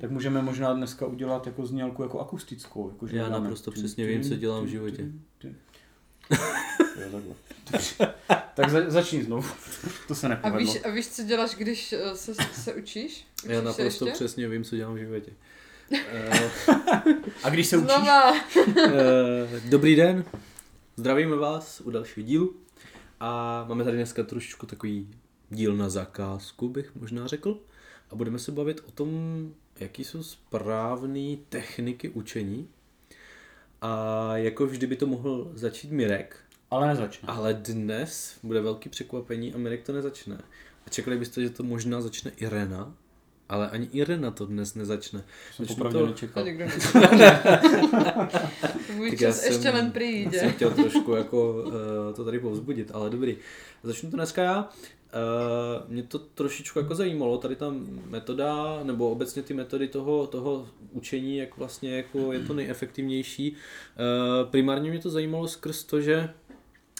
Tak, můžeme možná dneska udělat jako znělku jako akustickou. Jako, že Já dáme naprosto přesně vím, co dělám v životě. Jo, tak za, začni znovu. To se A nepovedlo. víš, a víš, co děláš, když se, se učíš? učíš Já se naprosto ještě? přesně vím, co dělám v životě. Eh, A když se učíš? Znova. eh, Dobrý den, zdravíme vás u dalšího dílu. A máme tady dneska trošičku takový díl na zakázku, bych možná řekl. A budeme se bavit o tom, jaký jsou správné techniky učení. A jako vždy by to mohl začít Mirek, Ale nezačne. ale dnes bude velký překvapení a Mirek to nezačne. A čekali byste, že to možná začne Irena, ale ani Irena to dnes nezačne. jsem Začnu popravdě to- To nečekal. nikdo nečeká. Můj Tak čas ještě jsem- len Já jsem přijde. chtěl trošku jako uh, to tady povzbudit, ale dobrý. Začnu to dneska já. Uh, mě to trošičku jako zajímalo, tady ta metoda, nebo obecně ty metody toho, toho učení, jak vlastně jako je to nejefektivnější. Uh, primárně mě to zajímalo skrz to, že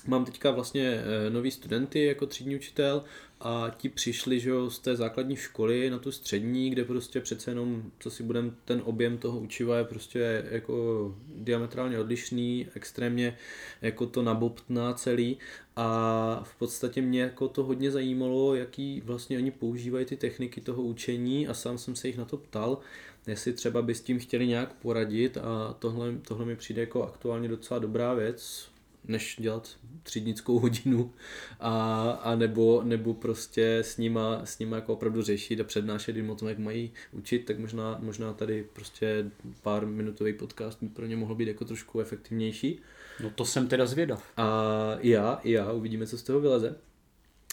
mám teďka vlastně eh, nový studenty jako třídní učitel a ti přišli že jo, z té základní školy na tu střední, kde prostě přece jenom, co si budem, ten objem toho učiva je prostě jako diametrálně odlišný, extrémně jako to nabobtná celý. A v podstatě mě jako to hodně zajímalo, jaký vlastně oni používají ty techniky toho učení a sám jsem se jich na to ptal, jestli třeba by s tím chtěli nějak poradit a tohle, tohle mi přijde jako aktuálně docela dobrá věc, než dělat třídnickou hodinu a, a nebo, nebo prostě s nima, s nima jako opravdu řešit a přednášet jim o tom, jak mají učit, tak možná, možná tady prostě pár minutový podcast by pro ně mohl být jako trošku efektivnější. No to jsem teda zvědav. A já, já, uvidíme, co z toho vyleze.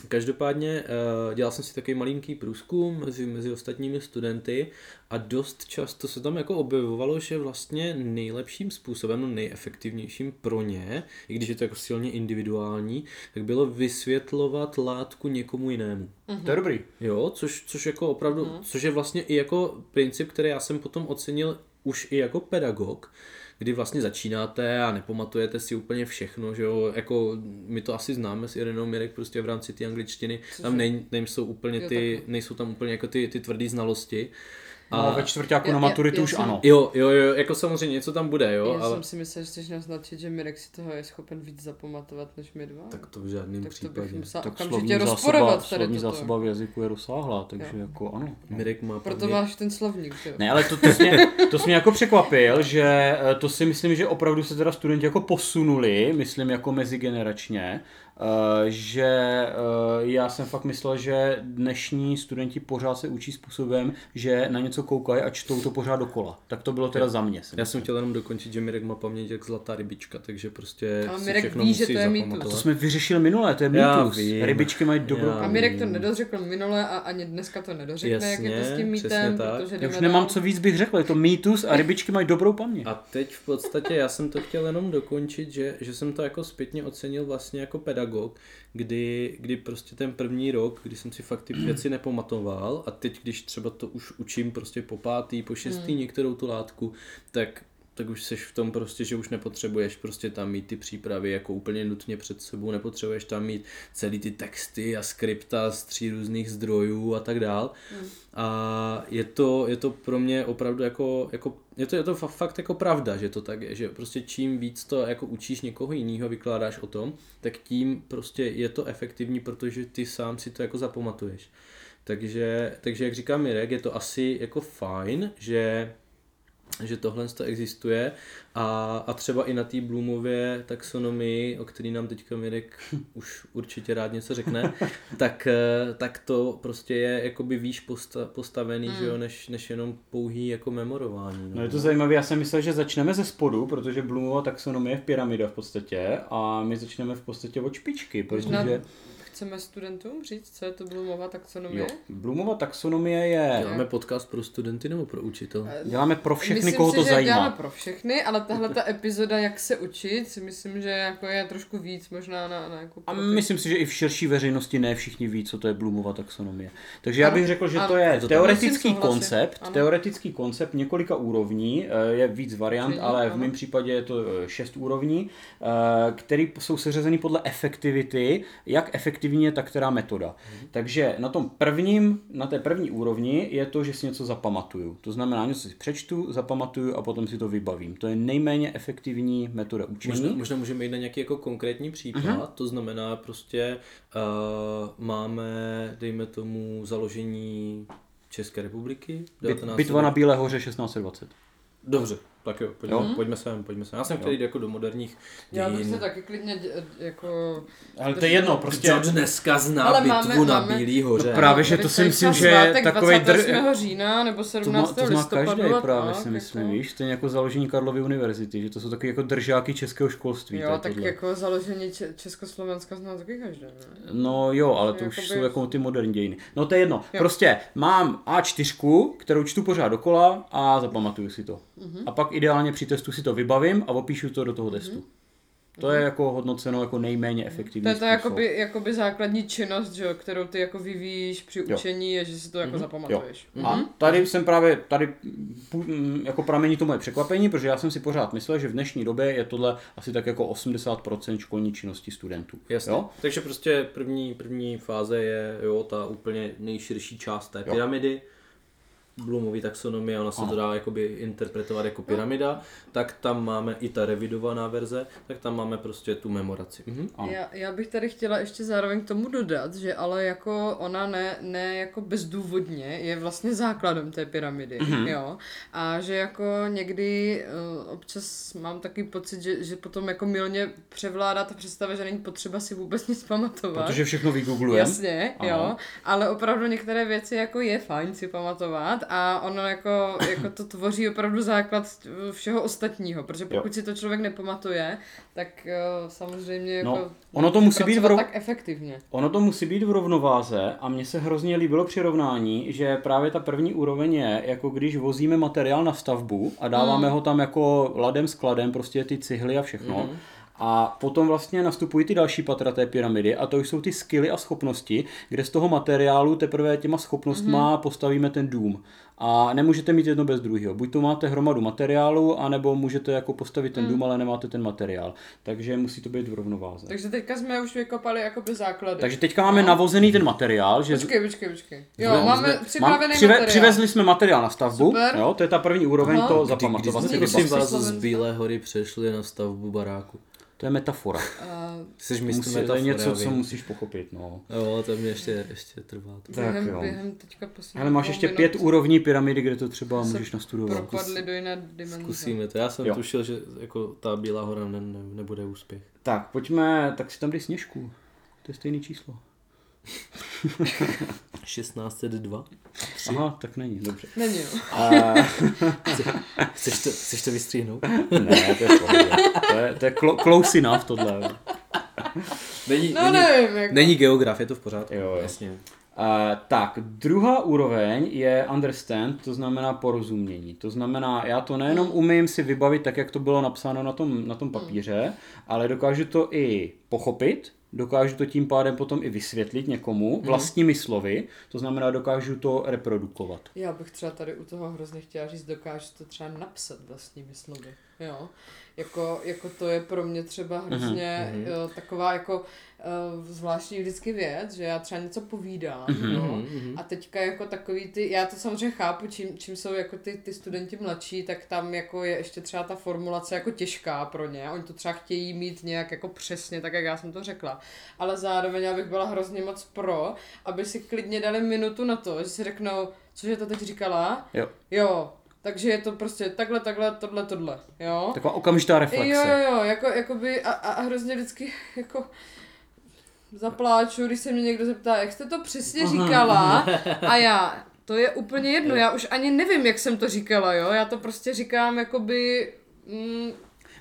Každopádně eh, dělal jsem si takový malinký průzkum mezi, mezi ostatními studenty a dost často se tam jako objevovalo, že vlastně nejlepším způsobem, no nejefektivnějším pro ně, i když je to jako silně individuální, tak bylo vysvětlovat látku někomu jinému. To je dobrý. Jo, což, což jako opravdu, což je vlastně i jako princip, který já jsem potom ocenil už i jako pedagog, kdy vlastně začínáte a nepamatujete si úplně všechno, že jo, jako my to asi známe s Irenou Mirek prostě v rámci té angličtiny, tam nej, nejsou úplně ty, takhle. nejsou tam úplně jako ty, ty tvrdé znalosti. A no, ve čtvrtáku na maturitu já už jsem- ano. Jo, jo, jo, jako samozřejmě něco tam bude, jo, Já ale jsem si myslel, že chceš naznačit, že Mirek si toho je schopen víc zapamatovat než my dva. tak to v žádném tak to bych případě. musela Tak okamžitě zásoba, rozporovat tady slovní toto. zásoba v jazyku je rozsáhlá, takže Jo. jako ano. no. Mirek má Proto paměť- máš ten slovník, že jo? Ne, ale to, to, jsi mě, to jsi mě jako překvapil, že eh, to si myslím, že opravdu se teda studenti jako posunuli, myslím jako mezigeneračně, že eh, já jsem fakt myslel, že dnešní studenti pořád se učí způsobem, že na něco koukají a čtou to pořád dokola. Tak to bylo teda za mě. Já jsem chtěl jenom dokončit, že Mirek má paměť jak zlatá rybička, takže prostě A si Mirek všechno ví, že to je mýtus. To jsme vyřešili minule, to je mýtus. Rybičky mají dobrou Já A. Mirek to nedořekl minule a ani dneska to nedořekne, jak je to s Jasně, tím mýtem, protože Já už nemám dál. co víc bych řekl, je to mýtus a rybičky mají dobrou paměť. A teď v podstatě já jsem to chtěl jenom dokončit, že, že jsem to jako zpětně ocenil vlastně jako pedagog, kdy, kdy prostě ten první rok, kdy jsem si fakt ty věci nepamatoval a teď, když třeba to už učím prostě po pátý, po šestý Hmm. některou tu látku, tak tak už seš v tom prostě, že už nepotřebuješ prostě tam mít ty přípravy jako úplně nutně před sebou, nepotřebuješ tam mít celý ty texty a skripta z tří různých zdrojů a tak dál. A je to, je to pro mě opravdu jako, jako je to, je to fa- fakt jako pravda, že to tak je, že prostě čím víc to jako učíš někoho jiného, vykládáš o tom, tak tím prostě je to efektivní, protože ty sám si to jako zapamatuješ. Takže, takže jak říká Mirek, je to asi jako fajn, že že tohle to existuje. A, a třeba i na té Bloomově taxonomii, o který nám teďka Mirek už určitě rád něco řekne, tak, eh, tak to prostě je jakoby výš posta, postavený, že jo, než, než jenom pouhý jako memorování. No je to zajímavé, já jsem myslel, že začneme ze spodu, protože Bloomova taxonomie je v pyramida v podstatě a my začneme v podstatě od špičky, Možná protože chceme studentům říct, co je to Bloomová taxonomie? Jo. Bloomova taxonomie je... Děláme podcast pro studenty nebo pro učitel? Eh, Děláme pro všechny, myslím koho si, to že zajímá. děláme pro všechny, ale tahle ta epizoda, jak se učit, si myslím, že jako je trošku víc možná na, na jako A ty- myslím si, že i v širší veřejnosti ne všichni ví, co to je Bloomova taxonomie. Takže já Ano, bych řekl, že ano. to je to teoretický koncept, ano. teoretický koncept několika úrovní, eh, je víc variant, Tři, ale v ano. mém případě je to eh, šest úrovní, které jsou seřazeny podle efektivity, jak efektivní je ta která metoda. Mhm. Takže na tom prvním, na té první úrovni je to, že si něco zapamatuju. To znamená, něco si přečtu, zapamatuju a potom si to vybavím. To je nejméně efektivní metoda učení. Možná, možná můžeme jít na nějaký jako konkrétní příklad, Mhm. to znamená prostě uh, máme, dejme tomu, založení České republiky. Bit, 19. bitva na Bílé hoře 1620. Dobře, tak jo, pojďme, Jo. pojďme sem, pojďme sem. Já jsem chtěl jít jako do moderních Já bych dějin. se taky klidně dě- jako... Ale to je jedno, prostě... Kdo dneska zná Ale bitvu máme- na máme- Bílý hoře? No právě, že to si myslím, že je svátek takovej dr- 28. října nebo To 17. má, to listopadu. každý a právě tak, si myslím, jako. víš, stejně jako založení Karlovy univerzity, že to jsou taky jako držáky českého školství. to Jo, je tak tohle. jako založení Če- Československa zná taky každý, ne? No jo, ale to už Jakoby- jsou jako ty moderní dějiny. No to je jedno. Jo. Prostě mám A4, kterou čtu pořád dokola a zapamatuju si to. Mhm. A pak ideálně při testu si to vybavím a opíšu to do toho testu. To je jako hodnoceno jako nejméně efektivní To je to jakoby, jakoby základní činnost, že, jo, kterou ty jako vyvíjíš při Jo. učení, je, že si to jako Mhm. zapamatuješ. A tady jsem právě, tady mm, jako pramení to moje překvapení, protože já jsem si pořád myslel, že v dnešní době je tohle asi tak jako 80% školní činnosti studentů. Jasně. Jo? Takže prostě první, první fáze je jo, ta úplně nejširší část té Jo. Bloomový taxonomie, ona se Ano. to dá jakoby interpretovat jako pyramida, tak tam máme i ta revidovaná verze, tak tam máme prostě tu memoraci. Mhm. Ano. Já, já bych tady chtěla ještě zároveň k tomu dodat, že ale jako ona ne, ne jako bezdůvodně je vlastně základem té pyramidy, mm-hmm. jo. A že jako někdy uh, občas mám takový pocit, že, že potom jako milně převládá ta představa, že není potřeba si vůbec nic pamatovat. Protože všechno vygooglujeme. Jasně, Ano. jo, ale opravdu některé věci jako je fajn si pamatovat a ono jako, jako to tvoří opravdu základ všeho ostatního, protože pokud Jo. si to člověk nepamatuje, tak uh, samozřejmě jako No, ono to musí být v rov- tak efektivně. Ono to musí být v rovnováze a mně se hrozně líbilo přirovnání, že právě ta první úroveň je, jako když vozíme materiál na stavbu a dáváme ho tam jako ladem skladem, prostě ty cihly a všechno. A potom vlastně nastupují ty další patra té pyramidy a to už jsou ty skily a schopnosti, kde z toho materiálu teprve těma schopnostma postavíme ten dům. A nemůžete mít jedno bez druhého. Buď to máte hromadu materiálu, anebo můžete jako postavit ten dům, ale nemáte ten materiál. Takže musí to být v rovnováze. Takže teďka jsme už vykopali jakoby základy. Takže teďka máme navozený ten materiál, že Počkej, počkej, počkej. Jo, Jsme- máme jsme- připravený mám, přive, materiál. přivezli jsme materiál na stavbu, Super. jo, to je ta první úroveň, Aha. to Kdy- zapamatovat Kdy si jste, prosím vybavit. vás, z. Bílé hory přešli na stavbu baráku. To je metafora. A Jsi To, mistr musí, to je metafory, něco, co musíš pochopit, no. Jo, to mě ještě, ještě trvá. To. Tak během, jo. během teďka Ale máš ještě minut pět úrovní pyramidy, kde to třeba se můžeš nastudovat. Propadli do jiné dimenze. Zkusíme to. Já jsem Jo. tušil, že jako ta Bílá hora ne, ne, nebude úspěch. Tak, pojďme, tak si tam dej sněžku. To je stejný číslo. 1602. Aha, tak není, dobře. Není, no. A, Chceš to, chceš to vystříhnout? ne, to je pohodě. To je, to je clo, close enough tohle. Není, No nevím, jako. není geograf, je to v pořádku. Jo, jo. Jasně. Uh, tak, druhá úroveň je understand, to znamená porozumění. To znamená, já to nejenom umím si vybavit tak, jak to bylo napsáno na tom, na tom papíře, ale dokážu to i pochopit, dokážu to tím pádem potom i vysvětlit někomu vlastními slovy, to znamená, dokážu to reprodukovat. Já bych třeba tady u toho hrozně chtěla říct, dokážu to třeba napsat vlastními slovy. Jo. Jako, jako to je pro mě třeba hrozně Mhm, jo, taková jako uh, zvláštní vždycky věc, že já třeba něco povídám, Mhm, jo, a teďka jako takový ty, já to samozřejmě chápu, čím, čím jsou jako ty, ty studenti mladší, tak tam jako je ještě třeba ta formulace jako těžká pro ně, oni to třeba chtějí mít nějak jako přesně, tak jak já jsem to řekla, ale zároveň já bych byla hrozně moc pro, aby si klidně dali minutu na to, že si řeknou, cože to teď říkala? Jo. Jo, takže je to prostě takhle, takhle, tohle, tohle, jo? Taková okamžitá reflexe. Jo, jo, jo, jako, jakoby a, a, a hrozně vždycky jako zapláču, když se mě někdo zeptá, jak jste to přesně říkala a já, to je úplně jedno, já už ani nevím, jak jsem to říkala, jo, já to prostě říkám jakoby, mm,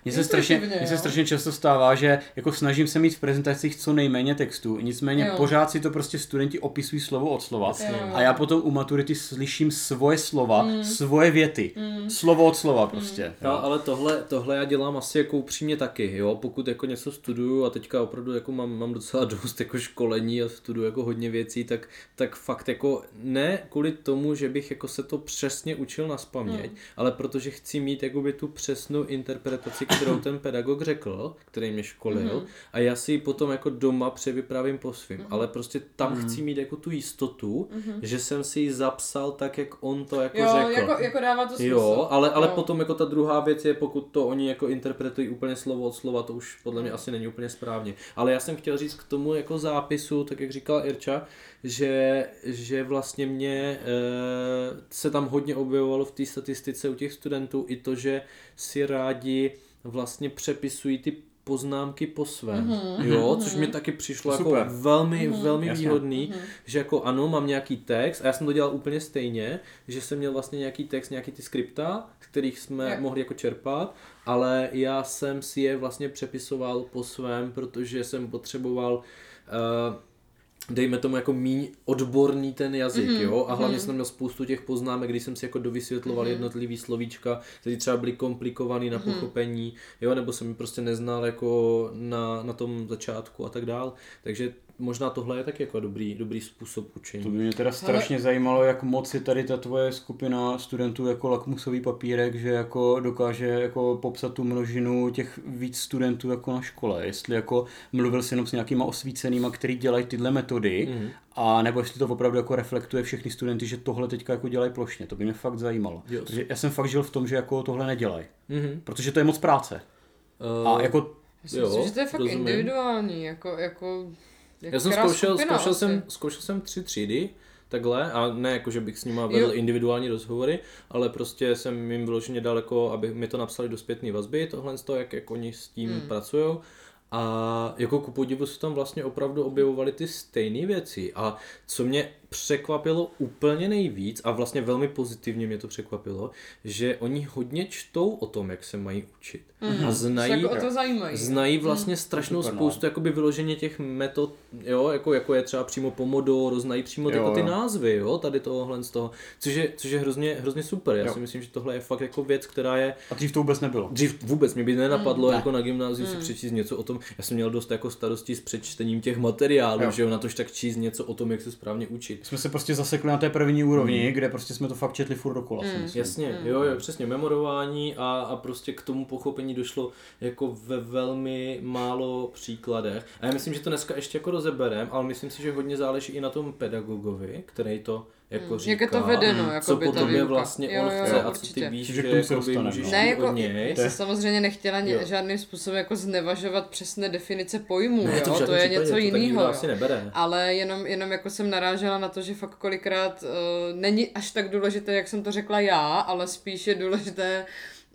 Mně se, strašně, mně se strašně často stává, že jako snažím se mít v prezentacích co nejméně textu, nicméně Jo. pořád si to prostě studenti opisují slovo od slova Jo, a já potom u maturity slyším svoje slova, Mm. svoje věty, slovo od slova prostě. Jo, ale tohle, tohle já dělám asi jako upřímně taky, jo, pokud jako něco studuju a teďka opravdu jako mám, mám docela dost jako školení a studuju jako hodně věcí, tak, tak fakt jako ne kvůli tomu, že bych jako se to přesně učil na spaměť, Hmm. ale protože chci mít jakoby tu přesnou interpretaci, kterou ten pedagog řekl, který mě školil Hmm. a já si ji potom jako doma převypravím po svým, ale prostě tam chci mít jako tu jistotu, že jsem si ji zapsal tak, jak on to jako. Jo, řekl. jako, jako dává to smysl. Jo, ale, ale Jo. potom jako ta druhá věc je, pokud to oni jako interpretují úplně slovo od slova, to už podle mě asi není úplně správně. Ale já jsem chtěl říct k tomu jako zápisu, tak jak říkala Irča, že, že vlastně mě e, se tam hodně objevovalo v té statistice u těch studentů i to, že si rádi vlastně přepisují ty poznámky po svém, Mhm. jo, což mi taky přišlo jako Super. velmi, velmi Jasně. výhodný, že jako ano, mám nějaký text a já jsem to dělal úplně stejně, že jsem měl vlastně nějaký text, nějaký ty skripta, z kterých jsme Jo. mohli jako čerpat, ale já jsem si je vlastně přepisoval po svém, protože jsem potřeboval uh, dejme tomu jako míň odborný ten jazyk, Mhm, mm-hmm. jo, a hlavně jsem měl spoustu těch poznámek, kdy jsem si jako dovysvětloval mm-hmm. jednotlivý slovíčka, které třeba byly komplikovaný na Mhm. pochopení, jo, nebo jsem je prostě neznal jako na, na tom začátku a tak dál, takže možná tohle je taky jako dobrý, dobrý způsob To učení. by mě teda strašně zajímalo, jak moc je tady ta tvoje skupina studentů jako lakmusový papírek, že jako dokáže jako popsat tu množinu těch víc studentů jako na škole. Jestli jako mluvil jsi jenom s nějakýma osvícenýma, který dělají tyhle metody, Mhm. a nebo jestli to opravdu jako reflektuje všechny studenty, že tohle teďka jako dělají plošně. To by mě fakt zajímalo. Jo. Protože já jsem fakt žil v tom, že jako tohle nedělají. Mhm. Protože to je moc práce. Uh, A jako Já si Jo, myslím, že to je fakt rozumím. individuální, jako, jako, jako Já jsem zkoušel, skupina zkoušel, jsem, vlastně. zkoušel jsem tři třídy, takhle, a ne jako, že bych s nima vedl Jo. individuální rozhovory, ale prostě jsem jim vyloženě daleko, aby mi to napsali do zpětné vazby, tohle z toho, jak, jak oni s tím hmm. pracují. A jako ku podivu se tam vlastně opravdu objevovaly ty stejné věci. A co mě překvapilo úplně nejvíc, a vlastně velmi pozitivně mě to překvapilo, že oni hodně čtou o tom, jak se mají učit. Mhm. A znají, jako o to zajímají. Znají vlastně strašnou Super, no. spoustu jakoby vyloženě těch metod, jo, jako, jako je třeba přímo Pomodoro, znají přímo Jo, jako ty jo. názvy, jo, tady tohohle z toho, což je, což je hrozně, hrozně super, já Jo. si myslím, že tohle je fakt jako věc, která je, a dřív to vůbec nebylo. dřív vůbec mě by nenapadlo Ne. jako na gymnáziu si přečíst něco o tom, já jsem měl dost jako starosti s přečtením těch materiálů, Jo. že jo, na tož tak číst něco o tom, jak se správně učit. Jsme se prostě zasekli na té první úrovni, kde prostě jsme to fakt četli furt dokola. myslím. Jasně, jo, jo, přesně, memorování a, a prostě k tomu pochopení došlo jako ve velmi málo příkladech. A já myslím, že to dneska ještě jako rozeberem, ale myslím si, že hodně záleží i na tom pedagogovi, který to jako říká. jak je to vedeno, jako co by po ta tobě výuka. vlastně Jo, on jo, chce a co určitě. ty víš, Že že, se jakoby dostaneme, můžeš no. Ne, jako, od něj. já jsem samozřejmě nechtěla ně, Jo. žádným způsobem jako znevažovat přesné definice pojmů, Ne, jo, to, žádném je případě, něco to jiného. Ale jenom, jenom jako jsem narážela na to, že fakt kolikrát uh, není až tak důležité, jak jsem to řekla já, ale spíš je důležité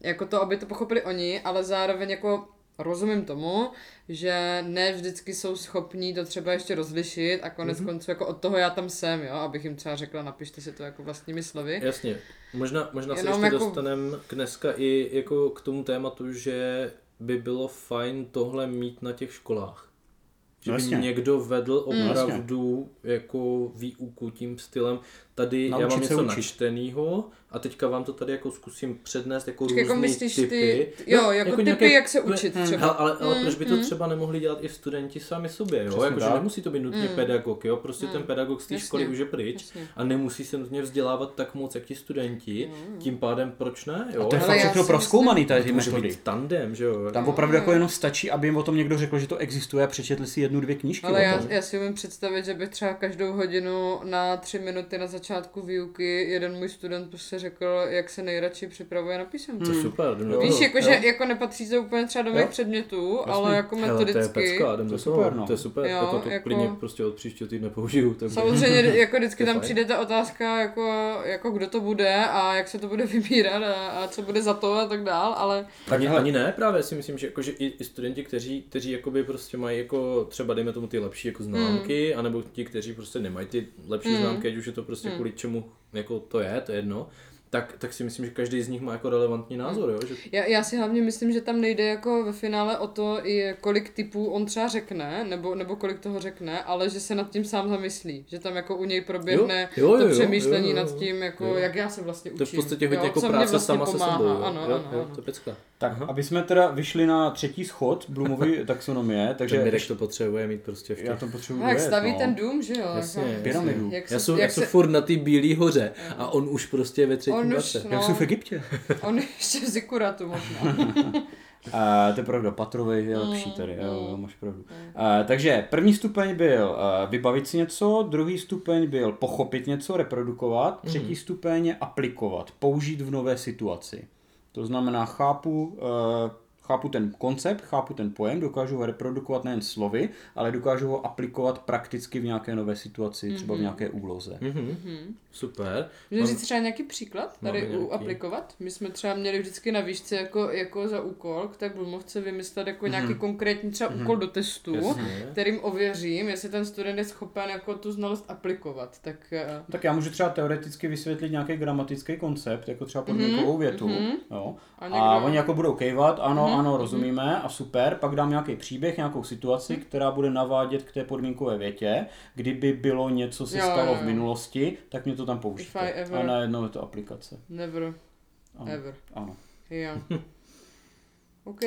jako to, aby to pochopili oni, ale zároveň jako rozumím tomu, že ne vždycky jsou schopní to třeba ještě rozlišit a konec mm-hmm. konců jako od toho já tam jsem, jo, abych jim třeba řekla, napište si to jako vlastními slovy. Jasně. Možná, možná se ještě jako- dostaneme k dneska i jako k tomu tématu, že by bylo fajn tohle mít na těch školách. Že No by někdo vedl Mm. opravdu jako výuku tím stylem. Tady já Naučit mám se něco učit. načtenýho a teďka vám to tady jako zkusím přednést jako různý jako myslíš typy. ty, jo, jako, typy, jak se učit Hele, třeba. ale, ale Mm, proč by to mm. třeba nemohli dělat i studenti sami sobě, jo? Jakože tak. nemusí to být nutně Mm. pedagog, jo? Prostě ten pedagog z té školy už je pryč Jasně. a nemusí se nutně vzdělávat tak moc, jak ti studenti. Tím pádem proč ne, jo? A to je fakt všechno proskoumaný tady to ty může metody. být tandem, že jo? Tam opravdu jako jenom stačí, aby jim o tom někdo řekl, že to existuje a přečetli si jednu, dvě knížky Ale o já, tom. já si umím představit, že bych třeba každou hodinu na tři minuty na začátku výuky jeden můj student prostě řekl, jak se nejradši připravuje na písemku. To je super, jdem do Jo. Víš, jako, že jako nepatří to úplně třeba do Jo. mých předmětů, ale jako Hele, to je metodicky. pecka, jdem To toho. super, no. To je super, Jo, jako to jako- klidně prostě od příštího týdne použiju. Tak Samozřejmě jako vždycky To tam fajn. přijde ta otázka, jako, jako kdo to bude a jak se to bude vybírat a, a co bude za to a tak dál, ale Ani, ani ne, právě si myslím, že, jako, že i, i studenti, kteří, kteří jakoby prostě mají jako třeba dejme tomu ty lepší jako známky, anebo ti, kteří prostě nemají ty lepší Hmm. známky, ať už je to prostě Hmm. kvůli čemu jako to je, to je jedno, tak, tak si myslím, že každý z nich má jako relevantní názor, jo? Že... Já, já si hlavně myslím, že tam nejde jako ve finále o to, i kolik typů on třeba řekne, nebo, nebo kolik toho řekne, ale že se nad tím sám zamyslí. Že tam jako u něj proběhne Jo, jo, to jo, přemýšlení jo, jo. nad tím, jako Jo. jak já se vlastně učím. To je v podstatě hodně jo, jako práce vlastně sama se pomáhá. sebou, jo? Ano, jo, ano, jo, ano. to je pecka. Tak, Aha. aby jsme teda vyšli na třetí schod Bloomovy taxonomie, Takže takže Mirek to potřebuje mít prostě v těch... já to potřebuji No, jak staví no. ten dům, že jo? Jasně, jako, jasně. Pyramidu. Jak Já se, jsou, jak jsou se, furt na té bílé hoře a on už prostě ve třetím On už, no. Jak jsou v Egyptě. on ještě v Zikuratu možná. Uh, to je pravda, Patrovej je lepší Mm, tady, jo, mm. jo, máš pravdu. Uh, takže první stupeň byl uh, vybavit si něco, druhý stupeň byl pochopit něco, reprodukovat, Mhm. třetí stupeň je aplikovat, použít v nové situaci. To znamená, chápu, uh, chápu ten koncept, chápu ten pojem, dokážu ho reprodukovat nejen slovy, ale dokážu ho aplikovat prakticky v nějaké nové situaci, třeba v nějaké úloze. Mhm. Super. Můžu Mám- říct třeba nějaký příklad tady Máme nějaký. aplikovat? My jsme třeba měli vždycky na výšce jako, jako za úkol k té Blumovce vymyslet jako nějaký konkrétní třeba úkol do testu, Jasně. kterým ověřím, jestli ten student je schopen jako tu znalost aplikovat. Tak eh, Tak já můžu třeba teoreticky vysvětlit nějaký gramatický koncept, jako třeba podmínkovou větu. mhm. Jo. A A, někdo- oni jako budou kejvat, ano, Mhm, ano, rozumíme a super, pak dám nějaký příběh, nějakou situaci, Mhm. která bude navádět k té podmínkové větě. Kdyby bylo něco se Jo, stalo jo, v minulosti, tak mě to tam ever- A najednou je to aplikace. never, Ano. ever. ano. Jo. OK.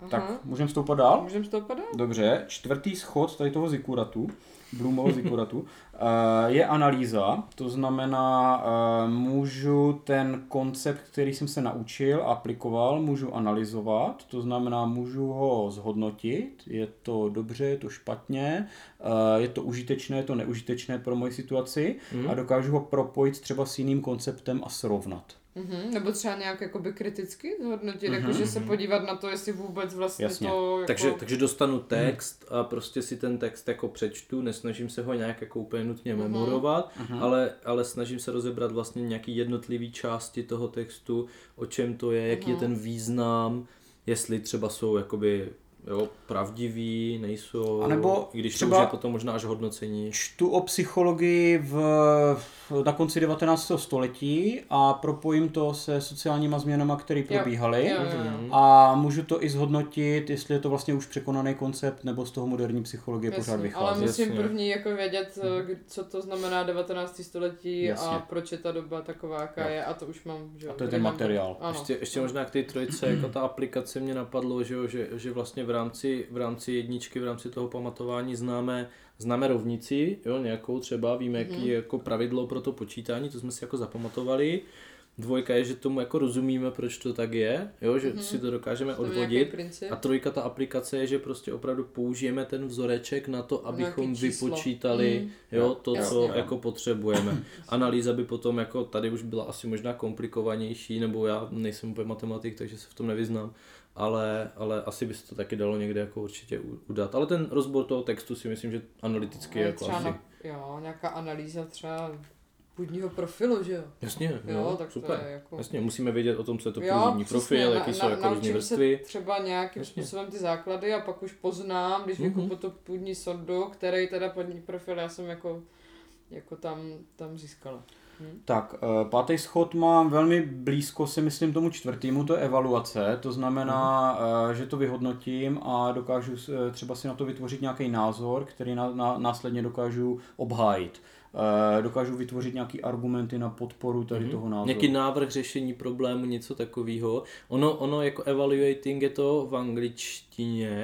Aha. Tak, můžeme stoupat dál? Můžeme stoupat dál? Dobře, čtvrtý schod tady toho zikuratu, Bloomovo zikuratu, eh, je analýza. To znamená, eh, můžu ten koncept, který jsem se naučil, aplikoval, můžu analyzovat. To znamená, můžu ho zhodnotit. Je to dobře, je to špatně, eh, je to užitečné, je to neužitečné pro moji situaci a dokážu ho propojit třeba s jiným konceptem a srovnat. Mhm. Nebo třeba nějak jakoby kriticky zhodnotit, jakože se podívat na to, jestli vůbec vlastně Jasně. to jako... Takže, takže dostanu text a prostě si ten text jako přečtu, nesnažím se ho nějak jako úplně nutně memorovat, ale, ale snažím se rozebrat vlastně nějaký jednotlivý části toho textu, o čem to je, jaký je ten význam, jestli třeba jsou jakoby jo, pravdiví, nejsou, A nebo i když třeba- to už je potom možná až hodnocení. Čtu o psychologii v, na konci 19. století a propojím to se sociálníma změnama, které probíhaly. Jo, jo, jo. A můžu to i zhodnotit, jestli je to vlastně už překonaný koncept, nebo z toho moderní psychologie pořád Jasně, vychází. ale musím Jasně. první jako vědět, eh, kdy- co to znamená 19. století Jasně. a proč je ta doba taková, jaká je a to už mám, že A to je ten materiál. Ano. Ještě, ještě možná k té trojce, jako ta aplikace mě napadlo, že, jo, že, že vlastně v rámci, v rámci jedničky, v rámci toho pamatování známe, známe rovnici, jo, nějakou třeba, víme, jaký je jako pravidlo pro to počítání, to jsme si jako zapamatovali. Dvojka je, že tomu jako rozumíme, proč to tak je, jo, že si to dokážeme To odvodit. A trojka, ta aplikace je, že prostě opravdu použijeme ten vzoreček na to, abychom vypočítali Mm. jo, to, Jasně, co no. jako potřebujeme. Analýza by potom jako tady už byla asi možná komplikovanější, nebo já nejsem úplně matematik, takže se v tom nevyznám, ale, ale asi by se to taky dalo někde jako určitě udat. Ale ten rozbor toho textu si myslím, že analyticky je Ale jako třeba asi. na, jo, nějaká analýza třeba půdního profilu, že jo? Jasně, Jo, jo, tak to super. je jako- Jasně, musíme vědět o tom, co je to Jo, přesně, profil, na- jaký jsou na- jako různé vrstvy. třeba nějakým Jasně. způsobem ty základy a pak už poznám, když Mhm. vykupu to půdní sondu, který teda půdní profil já jsem jako, jako tam, tam získala. Tak, eh, pátý schod mám velmi blízko, si myslím, tomu čtvrtému, to je evaluace. To znamená, eh, že to vyhodnotím a dokážu eh, třeba si na to vytvořit nějaký názor, který na, na, následně dokážu obhájit. Dokážu vytvořit nějaký argumenty na podporu tady toho názoru. Nějaký návrh řešení problému, něco takového. Ono, ono jako evaluating je to v angličtině,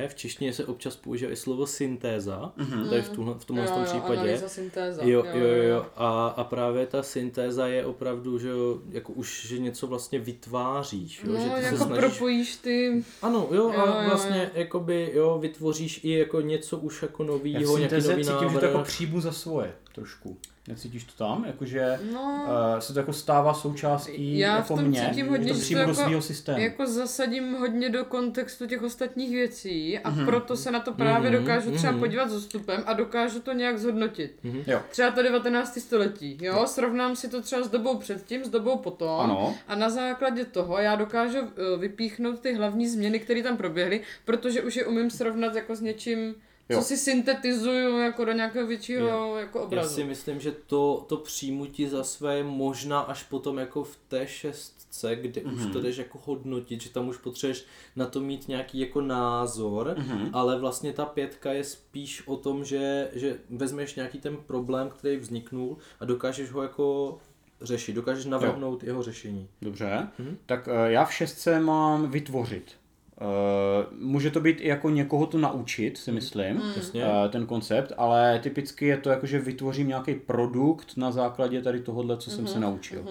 v češtině se občas používá i slovo syntéza, mm-hmm. tady v, tuhle, v tomhle jo, tom jo, případě. analýza, syntéza. Jo, jo, jo, jo. A, a právě ta syntéza je opravdu, že jo, jako už, že něco vlastně vytváříš, jo, No, že ty jako se snažíš... propojíš ty... Ano, jo, Jo, a jo, vlastně jo. jakoby, jo, vytvoříš i jako něco už jako novýho, nějaký nový cítím, že návrh. to jako příjmu za svoje trošku. Necítíš to tam? Jakože No, uh, se to jako stává součástí Já v jako tom mě, cítím hodně, že to přijmu do jako- svého systému. jako zasadím hodně do kontextu těch ostatních věcí a Mhm. proto se na to právě Mhm, dokážu třeba mhm. podívat s odstupem a dokážu to nějak zhodnotit. Jo. Třeba to 19. století, jo, srovnám si to třeba s dobou předtím, s dobou potom Ano. a na základě toho já dokážu eh, vypíchnout ty hlavní změny, které tam proběhly, protože už je umím srovnat jako s něčím Jo. co si syntetizuju jako do nějakého většího Jo. jako Já obrazu. si myslím, že to, to přijmutí za své je možná až potom jako v té šestce, kde mm-hmm. už to jdeš jako hodnotit, že tam už potřebuješ na to mít nějaký jako názor, mm-hmm. ale vlastně ta pětka je spíš o tom, že, že vezmeš nějaký ten problém, který vzniknul a dokážeš ho jako řešit, dokážeš navrhnout jo. jeho řešení. Dobře, mm-hmm. tak eh, já v šestce mám vytvořit. Uh, může to být i jako někoho to naučit, si myslím, Jasně. uh, ten koncept, ale typicky je to jako, že vytvořím nějaký produkt na základě tady tohohle, co jsem se naučil.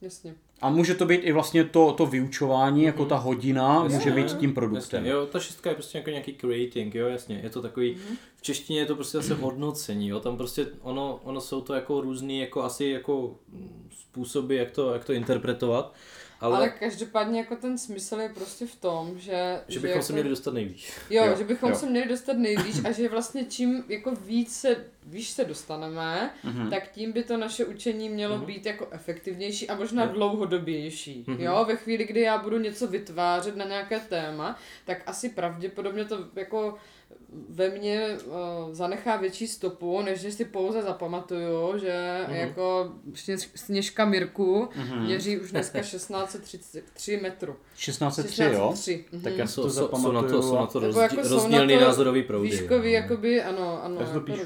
Jasně. A může to být i vlastně to, to vyučování, jako ta hodina, může být tím produktem. Jasně, jo, ta šestka je prostě jako nějaký creating, jo, jasně, je to takový, v češtině je to prostě zase hodnocení, jo, tam prostě ono, ono jsou to jako různý, jako asi jako mm, způsoby, jak to, jak to interpretovat, ale, Ale každopádně jako ten smysl je prostě v tom, že... že bychom jako, se měli dostat nejvíc. Jo, Jo, že bychom jo. se měli dostat nejvíc a že vlastně čím jako víc se, výš se dostaneme, Mhm. tak tím by to naše učení mělo být jako efektivnější a možná dlouhodobější. Mhm. Jo, ve chvíli, kdy já budu něco vytvářet na nějaké téma, tak asi pravděpodobně to jako ve mně uh, zanechá větší stopu, než že si pouze zapamatuju, že Mhm. jako Sněž- Sněžka Mirku Mhm. měří už dneska 1633 metru. 1603, jo? 1603, mhm. Tak já si Jsou, to jsou, jsou na to, zapamatuju. jsou na to rozdíl, jako rozdílný názorový proudy. Výškový, jo. jakoby, ano, ano, jako píšu.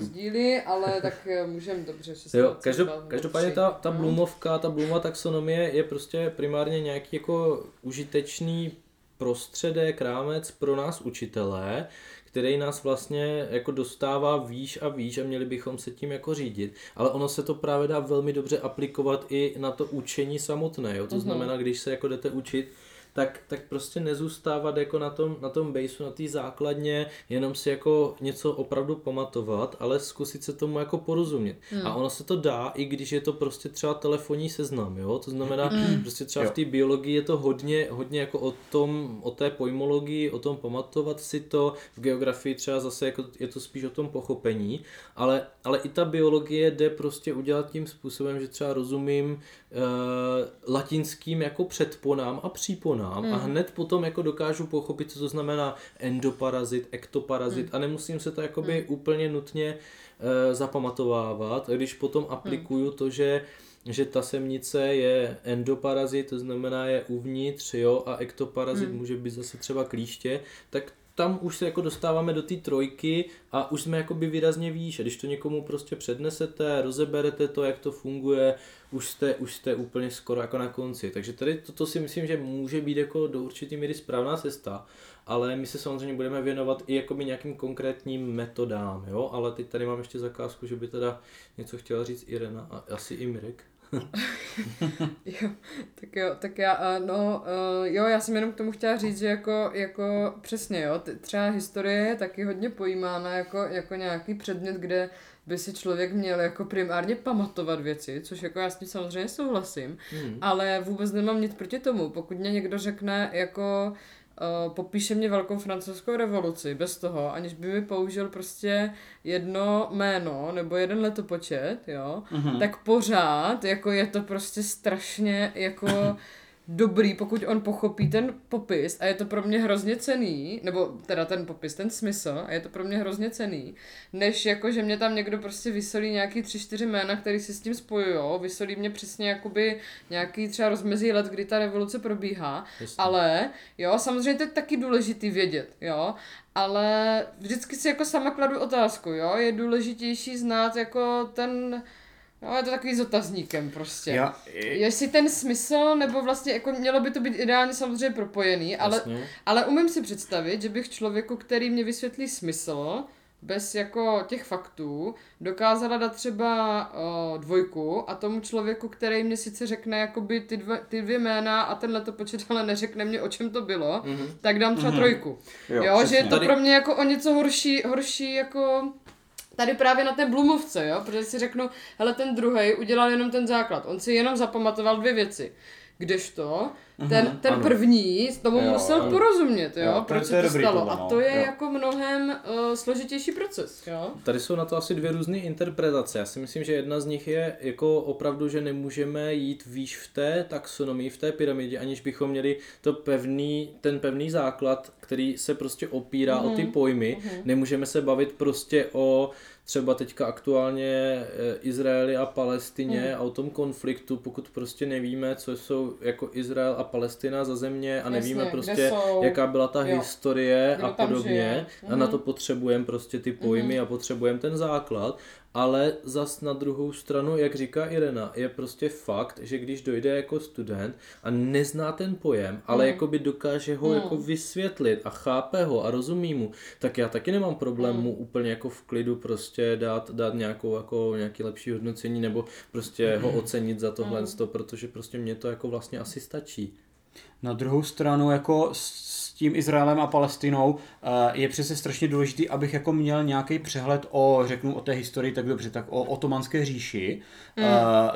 Ale tak eh, můžeme dobře. 16, Jo, každop, každopádně ta, ta No. Blumovka, ta Blumova taxonomie je prostě primárně nějaký jako užitečný prostředek, rámec pro nás učitelé, který nás vlastně jako dostává výš a výš a měli bychom se tím jako řídit. Ale ono se to právě dá velmi dobře aplikovat i na to učení samotné. Jo? To Mhm. znamená, když se jako jdete učit, tak, tak prostě nezůstávat jako na tom, na tom baseu, na té základně, jenom si jako něco opravdu pamatovat, ale zkusit se tomu jako porozumět. Hmm. A ono se to dá, i když je to prostě třeba telefonní seznam, jo? To znamená, Hmm. prostě třeba Jo. v té biologii je to hodně, hodně jako o tom, o té pojmologii, o tom pamatovat si to, v geografii třeba zase jako je to spíš o tom pochopení, ale, ale i ta biologie jde prostě udělat tím způsobem, že třeba rozumím uh, latinským jako předponám a příponám a hned potom jako dokážu pochopit, co to znamená endoparazit, ektoparazit a nemusím se to jakoby úplně nutně uh, zapamatovávat, když potom aplikuju to, že že ta semnice je endoparazit, to znamená je uvnitř, jo, a ektoparazit může být zase třeba klíště, tak tam už se jako dostáváme do té trojky a už jsme jakoby výrazně výš. A když to někomu prostě přednesete, rozeberete to, jak to funguje, už jste, už jste úplně skoro jako na konci. Takže tady toto si myslím, že může být jako do určitý míry správná cesta, ale my se samozřejmě budeme věnovat i jakoby nějakým konkrétním metodám, jo, ale teď tady mám ještě zakázku, že by teda něco chtěla říct Irena a asi i Mirek. Jo, tak jo, tak já, eh, no, eh, jo, já jsem jenom k tomu chtěla říct, že jako, jako přesně, jo, třeba historie je taky hodně pojímána jako, jako nějaký předmět, kde by si člověk měl jako primárně pamatovat věci, což jako já s tím samozřejmě souhlasím, Hmm. ale vůbec nemám nic proti tomu, pokud mě někdo řekne jako Uh, popíše mě velkou francouzskou revoluci bez toho, aniž by mi použil prostě jedno jméno nebo jeden letopočet, jo, Mhm. tak pořád jako je to prostě strašně jako dobrý, pokud on pochopí ten popis a je to pro mě hrozně cený, nebo teda ten popis, ten smysl a je to pro mě hrozně cený, než jako, že mě tam někdo prostě vysolí nějaký tři, čtyři jména, který si s tím spojujou, vysolí mě přesně jakoby nějaký třeba rozmezí let, kdy ta revoluce probíhá, Jasně. ale jo, samozřejmě to je taky důležitý vědět, jo, ale vždycky si jako sama kladu otázku, jo, je důležitější znát jako ten, jo, je to takový s otazníkem prostě. Já, Jestli ten smysl, nebo vlastně jako mělo by to být ideálně samozřejmě propojený, ale, Jasně. ale umím si představit, že bych člověku, který mě vysvětlí smysl, bez jako těch faktů, dokázala dát třeba uh, dvojku a tomu člověku, který mě sice řekne jakoby ty, dva, ty dvě jména a ten letopočet, ale neřekne mě, o čem to bylo, Mhm. tak dám třeba Mhm. trojku. Jo, Jo, že je to Tady- pro mě jako o něco horší, horší jako tady právě na té Blumovce, jo, protože si řeknu, hele ten druhý udělal jenom ten základ, on si jenom zapamatoval dvě věci. Kdežto ten, ten ano. první tomu Jo, musel ano. porozumět, jo, Jo, proč to se to stalo. tohle, A no. to je Jo. jako mnohem uh, složitější proces, jo. Tady jsou na to asi dvě různé interpretace. Já si myslím, že jedna z nich je jako opravdu, že nemůžeme jít výš v té taxonomii, v té pyramidě, aniž bychom měli to pevný, ten pevný základ, který se prostě opírá o ty pojmy. Nemůžeme se bavit prostě o třeba teďka aktuálně eh, Izraeli a Palestině a o tom konfliktu, pokud prostě nevíme, co jsou jako Izrael a Palestina za země a nevíme Jasně, prostě, jsou. jaká byla ta Jo. historie Kdo a podobně. A na to potřebujeme prostě ty pojmy a potřebujeme ten základ. Ale zas na druhou stranu, jak říká Irena, je prostě fakt, že když dojde jako student a nezná ten pojem, ale Mm. jakoby dokáže ho jako vysvětlit a chápe ho a rozumí mu, tak já taky nemám problém Mm. mu úplně jako v klidu prostě dát, dát nějakou jako nějaký lepší hodnocení nebo prostě ho Mm. ocenit za tohle, protože prostě mě to jako vlastně asi stačí. Na druhou stranu jako s tím Izraelem a Palestinou eh, je přece strašně důležitý, abych jako měl nějaký přehled o, řeknu o té historii, tak dobře, tak o otomanské říši, mm.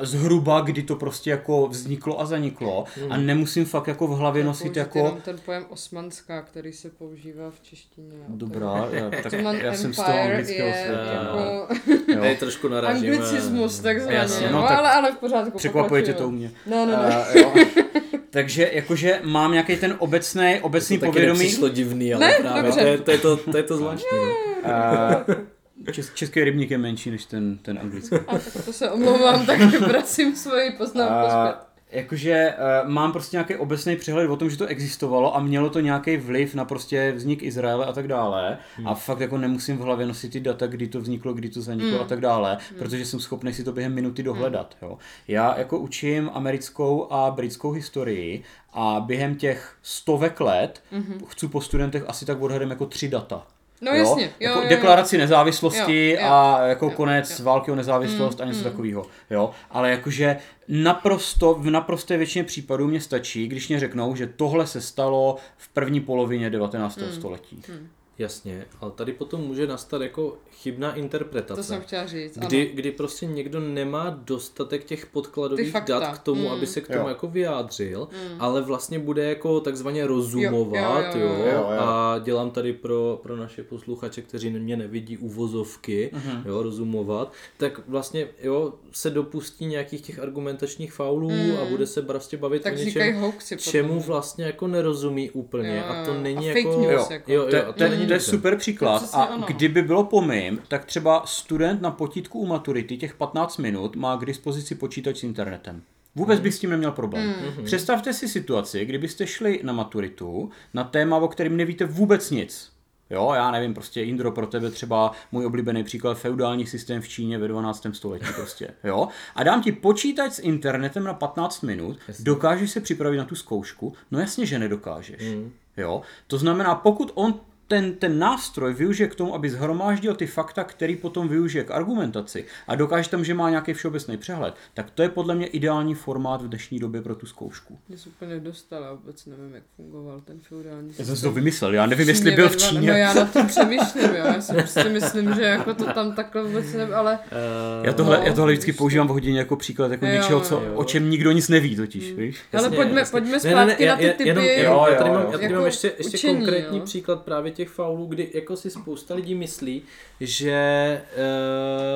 zhruba kdy to prostě jako vzniklo a zaniklo Hmm. a nemusím fakt jako v hlavě nosit Použít jako... jenom ten pojem osmanská, který se používá v češtině. Dobrá, já, tak Ottoman já jsem z toho Empire anglického je světa. jako Jo. Tady trošku narážíme. anglicismus, takzvaně. No, no, tak ale, ale v pořádku. Překvapuje tě to u mě. No, no, no. Eh, jo. Takže jakože mám nějaký ten obecný, obecný To povědomí. nepřišlo divný, ale Ne, právě dobře. to je, to, je to, to je to zvláštní. No. Čes, český rybník je menší než ten, ten anglický. A tak to se omlouvám, tak vracím svoji poznámku A, zpět. Jakože uh, mám prostě nějaký obecný přehled o tom, že to existovalo a mělo to nějaký vliv na prostě vznik Izraele a tak dále. Hmm. A fakt jako nemusím v hlavě nosit ty data, kdy to vzniklo, kdy to zaniklo hmm. a tak dále, hmm. protože jsem schopný si to během minuty dohledat. Jo. Já jako učím americkou a britskou historii a během těch stovek let hmm. chci po studentech asi tak odhadem jako tři data. No jasně, jo, jako jo, jo. deklaraci nezávislosti Jo, jo, a jako jo, konec jo. války o nezávislost a něco takového. Jo, ale jakože naprosto, v naprosté většině případů mě stačí, když mě řeknou, že tohle se stalo v první polovině 19. století. Jasně, ale tady potom může nastat jako chybná interpretace. To jsem chtěla říct, ano. Kdy, kdy prostě někdo nemá dostatek těch podkladových dat k tomu, Mm. aby se k tomu Jo. jako vyjádřil, ale vlastně bude jako takzvaně rozumovat, Jo, jo, jo, jo, jo. Jo, jo. a dělám tady pro, pro naše posluchače, kteří mě nevidí uvozovky, Mhm. jo, rozumovat, tak vlastně jo, se dopustí nějakých těch argumentačních faulů a bude se prostě bavit Mm. Tak o něčem, potom. čemu vlastně jako nerozumí úplně Jo, a to jo. není A jako... fake news, jo, jako. jo, To, jo, to, a to, není to je dobře. super příklad a ono. kdyby bylo po mým, tak třeba student na potítku u maturity těch 15 minut má k dispozici počítač s internetem. Vůbec bych s tím neměl problém. Představte si situaci, kdybyste šli na maturitu na téma, o kterém nevíte vůbec nic. Jo, já nevím, prostě Indro, pro tebe třeba můj oblíbený příklad feudální systém v Číně ve 12. století prostě, jo. A dám ti počítač s internetem na 15 minut, dokážeš se připravit na tu zkoušku? No jasně, že nedokážeš. Jo, to znamená, pokud on ten, ten nástroj využije k tomu, aby zhromáždil ty fakta, který potom využije k argumentaci a dokáže tam, že má nějaký všeobecný přehled, tak to je podle mě ideální formát v dnešní době pro tu zkoušku. Mě se úplně dostal, já vůbec nevím, jak fungoval ten feudální Já jsem si to vymyslel, já nevím, jestli byl v Číně. No já na tom přemýšlím, jo. Já si prostě myslím, že jako to tam takhle vůbec nevím, ale Eh, Já tohle, No, já tohle vždycky víš používám v hodině jako příklad jako Jo, něčeho, co, jo. o čem nikdo nic neví totiž, víš? Ale pojďme- pojďme zpátky na ty já- typy. Jenom, jenom, Jo, já tady mám, já Jako mám ještě, ještě učení, konkrétní jo. příklad právě těch faulů, kdy jako si spousta lidí myslí, že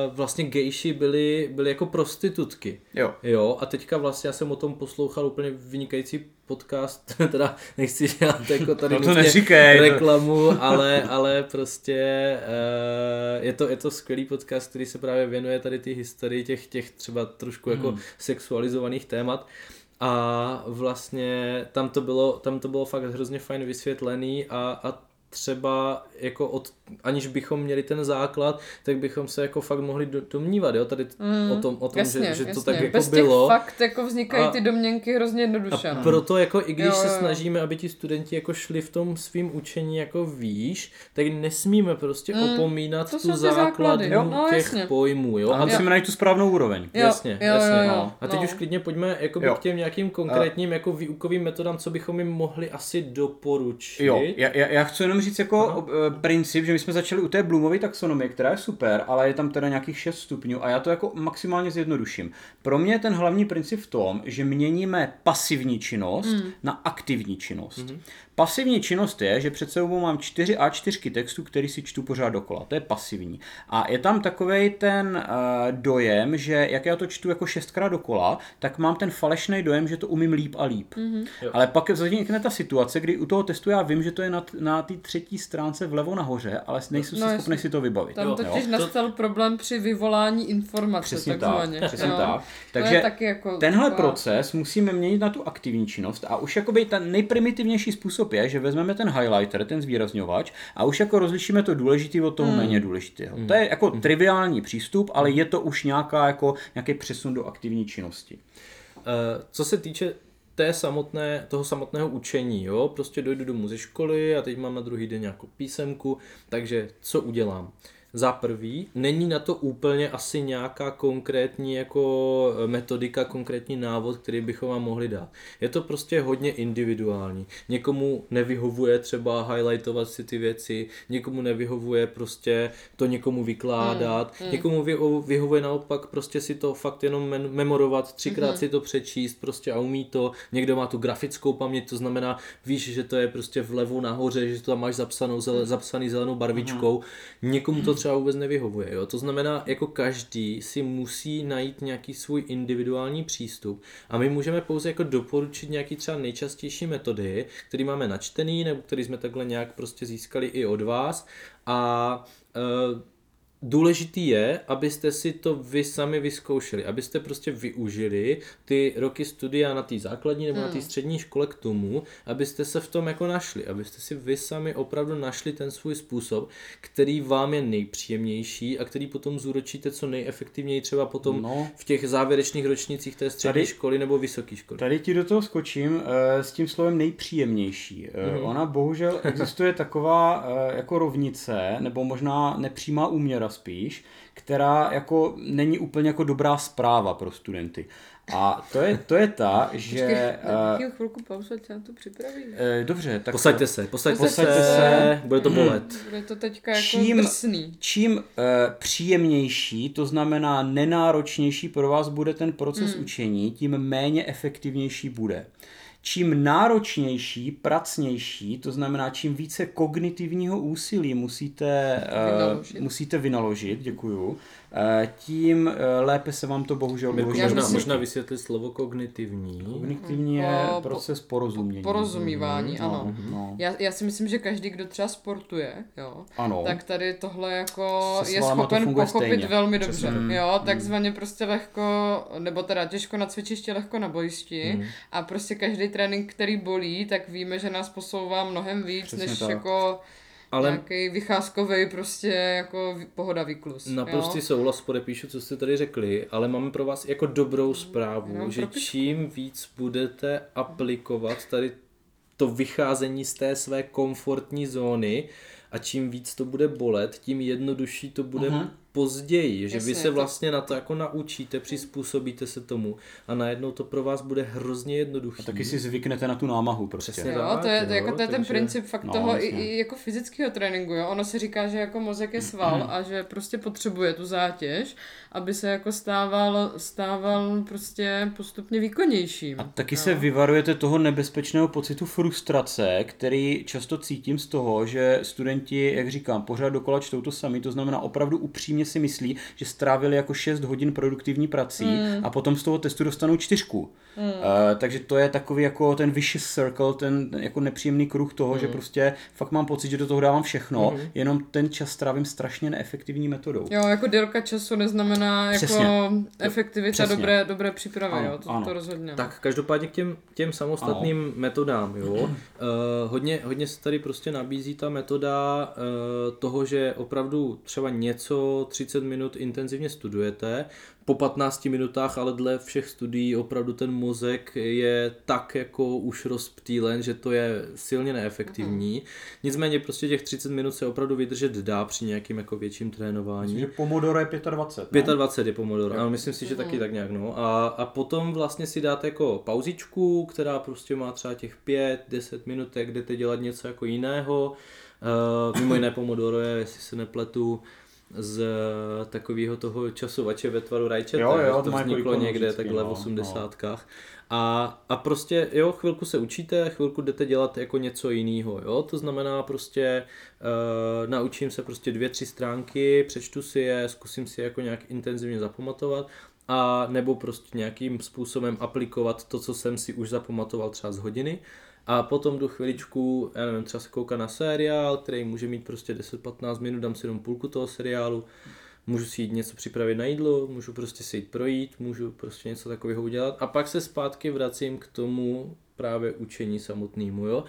uh, vlastně gejši byli, byli jako prostitutky. Jo. Jo, a teďka vlastně já jsem o tom poslouchal úplně vynikající podcast, teda nechci dělat jako tady No to neříkej, to- reklamu, ale, ale prostě uh, je, to, je to skvělý podcast, který se právě věnuje tady ty historii těch, těch třeba trošku jako Hmm. sexualizovaných témat. A vlastně tam to bylo, tam to bylo fakt hrozně fajn vysvětlený a, a třeba jako od, aniž bychom měli ten základ, tak bychom se jako fakt mohli do, domnívat, jo, tady mm, o tom, o tom jasně, že, že to jasně. tak jako Bez bylo. fakt jako vznikají A- ty domněnky hrozně jednoduše. A no. proto jako i když Jo, se jo, jo. snažíme, aby ti studenti jako šli v tom svým učení jako výš, tak nesmíme prostě Mm, opomínat to tu základnu jo, no, těch jasně. pojmů, jo. A A, musíme najít tu správnou úroveň. Jo, jasně, jo, jasně. jo, jo, no. a teď no. už klidně pojďme jakoby Jo. k těm nějakým konkrétním jako výukovým metodám, co bychom jim mohli asi doporučit. Jo, já, já, já chci jenom jenom říct jako uh, princip, že my jsme začali u té Bloomové taxonomie, která je super, ale je tam teda nějakých 6 stupňů a já to jako maximálně zjednoduším. Pro mě je ten hlavní princip v tom, že měníme pasivní činnost mm. na aktivní činnost. Mm-hmm. Pasivní činnost je, že před sebou mám 4 A4 textu, který si čtu pořád dokola. To je pasivní. A je tam takový ten uh, dojem, že jak já to čtu jako šestkrát dokola, tak mám ten falešný dojem, že to umím líp a líp. Mm-hmm. Ale pak vznikne ta situace, kdy u toho testu já vím, že to je na, na té třetí stránce vlevo nahoře, ale nejsem no, si schopný si to vybavit. Tam totiž jo. nastal to... problém při vyvolání informace. Přesně takzvaně. tak. Přesně tak. Takže taky jako tenhle taková... proces musíme měnit na tu aktivní činnost a už jakoby ten nejprimitivnější způsob je, že vezmeme ten highlighter, ten zvýrazňovač a už jako rozlišíme to důležité od toho hmm. méně důležitého. Hmm. To je jako hmm. triviální přístup, ale je to už nějaká jako nějaký přesun do aktivní činnosti. Uh, co se týče té samotné, toho samotného učení, jo, prostě dojdu domů ze školy a teď mám na druhý den nějakou písemku, takže co udělám? Uh, za prvý, není na to úplně asi nějaká konkrétní jako eh, metodika, konkrétní návod, který bychom vám mohli dát. Je to prostě hodně individuální. Někomu nevyhovuje třeba highlightovat si ty věci, někomu nevyhovuje prostě to někomu vykládat, mm, mm. někomu vyhovuje naopak prostě si to fakt jenom memorovat, třikrát mm-hmm. si to přečíst prostě a umí to. Někdo má tu grafickou paměť, to znamená, víš, že to je prostě vlevo nahoře, že to tam máš zapsanou, zele, zapsaný zelenou barvičkou. Mm-hmm. Někomu to třeba vůbec nevyhovuje. Jo? To znamená, jako každý si musí najít nějaký svůj individuální přístup a my můžeme pouze jako doporučit nějaký třeba nejčastější metody, který máme načtený nebo který jsme takhle nějak prostě získali i od vás a uh, Důležitý je, abyste si to vy sami vyzkoušeli, abyste prostě využili ty roky studia na té základní nebo hmm. na té střední škole k tomu, abyste se v tom jako našli, abyste si vy sami opravdu našli ten svůj způsob, který vám je nejpříjemnější a který potom zúročíte co nejefektivněji třeba potom no. v těch závěrečných ročnicích té střední tady, školy nebo vysoké školy. Tady ti do toho skočím uh, s tím slovem nejpříjemnější. Uh, hmm. Ona bohužel existuje taková uh, jako rovnice, nebo možná nepřímá úměra spíš, která jako není úplně jako dobrá zpráva pro studenty. A to je, to je ta, že... Počkej, uh, chvilku pauzu, ať to připravím. Uh, dobře, tak... Posaďte se, posaďte, posaďte se, se, bude to bolet. Bude to teďka jako čím, drsný. Čím uh, příjemnější, to znamená nenáročnější pro vás bude ten proces hmm. učení, tím méně efektivnější bude čím náročnější, pracnější, to znamená čím více kognitivního úsilí musíte, vynaložit. Uh, musíte vynaložit, děkuju, tím eh, lépe se vám to bohužel bohužel možná, možná vysvětlit slovo kognitivní. Kognitivní je po, proces porozumění. Porozumívání, mm, ano. No, no. Já, já si myslím, že každý, kdo třeba sportuje, jo, ano. tak tady tohle jako je schopen pochopit stejně. velmi dobře. Přesně. Jo, mm. takzvaně prostě lehko, nebo teda těžko na cvičišti, lehko na bojišti mm. a prostě každý trénink, který bolí, tak víme, že nás posouvá mnohem víc, Přesně než tak. jako ale nějaký vycházkový prostě jako pohoda vyklus. Naprostý souhlas podepíšu, co jste tady řekli, ale máme pro vás jako dobrou zprávu, no, že propišku. čím víc budete aplikovat tady to vycházení z té své komfortní zóny a čím víc to bude bolet, tím jednodušší to bude uh-huh později, že Jasně, vy se vlastně na to jako naučíte, přizpůsobíte se tomu a najednou to pro vás bude hrozně jednoduché. A taky si zvyknete na tu námahu prostě. Přesně jo, tak, to je, jo, jako to je ten princip fakt no, toho i, i, jako fyzického tréninku, jo. Ono se říká, že jako mozek je sval a že prostě potřebuje tu zátěž, aby se jako stával, stával prostě postupně výkonnějším. A taky jo. se vyvarujete toho nebezpečného pocitu frustrace, který často cítím z toho, že studenti, jak říkám, pořád dokola čtou to sami, to znamená opravdu upřímně si myslí, že strávili jako 6 hodin produktivní prací mm. a potom z toho testu dostanou čtyřku. Mm. Uh, takže to je takový jako ten vicious circle, ten, ten jako nepříjemný kruh toho, mm. že prostě fakt mám pocit, že do toho dávám všechno, mm. jenom ten čas strávím strašně neefektivní metodou. Jo, jako délka času neznamená Přesně. jako efektivita Přesně. dobré, dobré přípravy, ano, jo, to, ano. to rozhodně. Tak každopádně k těm, těm samostatným ano. metodám, jo. uh, hodně, hodně se tady prostě nabízí ta metoda uh, toho, že opravdu třeba něco 30 minut intenzivně studujete, po 15 minutách, ale dle všech studií opravdu ten mozek je tak jako už rozptýlen, že to je silně neefektivní. Mm-hmm. Nicméně prostě těch 30 minut se opravdu vydržet dá při nějakým jako větším trénování. Myslím, že Pomodoro je 25. Ne? 25 je Pomodoro, ale myslím si, že taky tak nějak. No. A, a potom vlastně si dáte jako pauzičku, která prostě má třeba těch 5-10 minutek, jdete dělat něco jako jiného Uh, mimo jiné Pomodoro je, jestli se nepletu, z takového toho časovače ve tvaru rajčete, Jo, jo, to vzniklo někde vždycky, takhle v no, 80. A, a prostě, jo, chvilku se učíte, chvilku jdete dělat jako něco jiného, jo, to znamená prostě uh, naučím se prostě dvě, tři stránky, přečtu si je, zkusím si je jako nějak intenzivně zapamatovat a nebo prostě nějakým způsobem aplikovat to, co jsem si už zapamatoval třeba z hodiny a potom jdu chviličku, já nevím, třeba se koukat na seriál, který může mít prostě 10-15 minut, dám si jenom půlku toho seriálu, můžu si jít něco připravit na jídlo, můžu prostě si jít projít, můžu prostě něco takového udělat a pak se zpátky vracím k tomu právě učení samotnému, jo.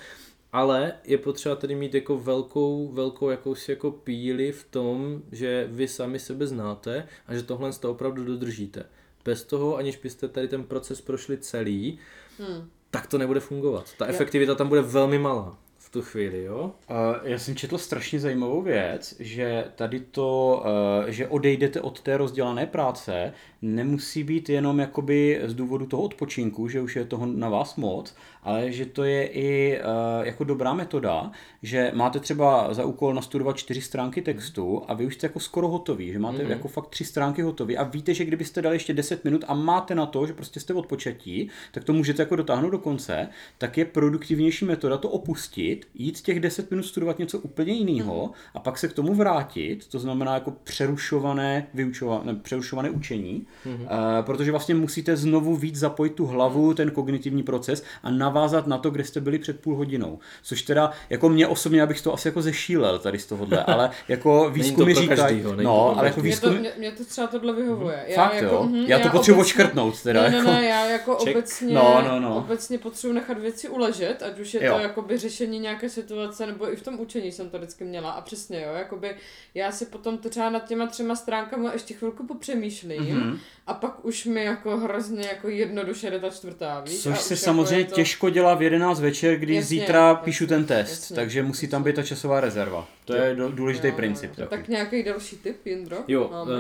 Ale je potřeba tedy mít jako velkou, velkou jakousi jako píli v tom, že vy sami sebe znáte a že tohle to opravdu dodržíte. Bez toho, aniž byste tady ten proces prošli celý, hmm. Tak to nebude fungovat. Ta efektivita tam bude velmi malá v tu chvíli, jo? Uh, já jsem četl strašně zajímavou věc, že tady to, uh, že odejdete od té rozdělané práce, nemusí být jenom jakoby z důvodu toho odpočinku, že už je toho na vás moc, ale že to je i uh, jako dobrá metoda, že máte třeba za úkol nastudovat čtyři stránky textu a vy už jste jako skoro hotový, že máte mm-hmm. jako fakt tři stránky hotový a víte, že kdybyste dali ještě 10 minut a máte na to, že prostě jste odpočatí, tak to můžete jako dotáhnout do konce, tak je produktivnější metoda to opustit, jít těch 10 minut studovat něco úplně jiného mm-hmm. a pak se k tomu vrátit, to znamená jako přerušované vyučované, přerušované učení, mm-hmm. uh, protože vlastně musíte znovu víc zapojit tu hlavu, ten kognitivní proces a navázat na to, kde jste byli před půl hodinou. Což teda, jako mě osobně, abych to asi jako zešílel tady z tohohle, ale jako výzkumy říkají, no, ale jako výzkum... Mě to, mě, mě to třeba tohle vyhovuje. Já Fakt jako, jo? mhm, já to potřebuji obecně- odškrtnout teda. Ne, ne, jako. ne, já jako Check. obecně, No, no, no. obecně potřebuji nechat věci uležet, ať už je Jo. to jakoby řešení nějaké situace, nebo i v tom učení jsem to vždycky měla. A přesně, jo, jakoby já si potom třeba nad těma třema stránkama ještě chvilku popřemýšlím Mhm. a pak už mi jako hrozně jako jednoduše jde ta čtvrtá, víš? Což se jako samozřejmě je to... těžko dělá v 11 večer, když Jasně, zítra jasně, píšu ten test, jasně, takže musí tam být ta časová rezerva. To je důležitý Jo, princip. jo. taky. Tak nějaký další tip, Jindro? Jo, Máme. uh,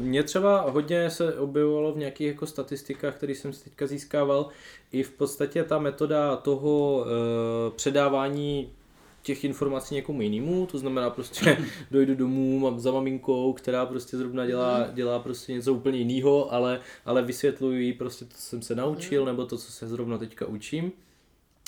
mě třeba hodně se objevovalo v nějakých jako statistikách, které jsem si teďka získával, i v podstatě ta metoda toho uh, předávání těch informací někomu jinému, to znamená prostě dojdu domů, mám za maminkou, která prostě zrovna dělá, dělá prostě něco úplně jiného, ale, ale vysvětluji jí prostě to, co jsem se naučil, nebo to, co se zrovna teďka učím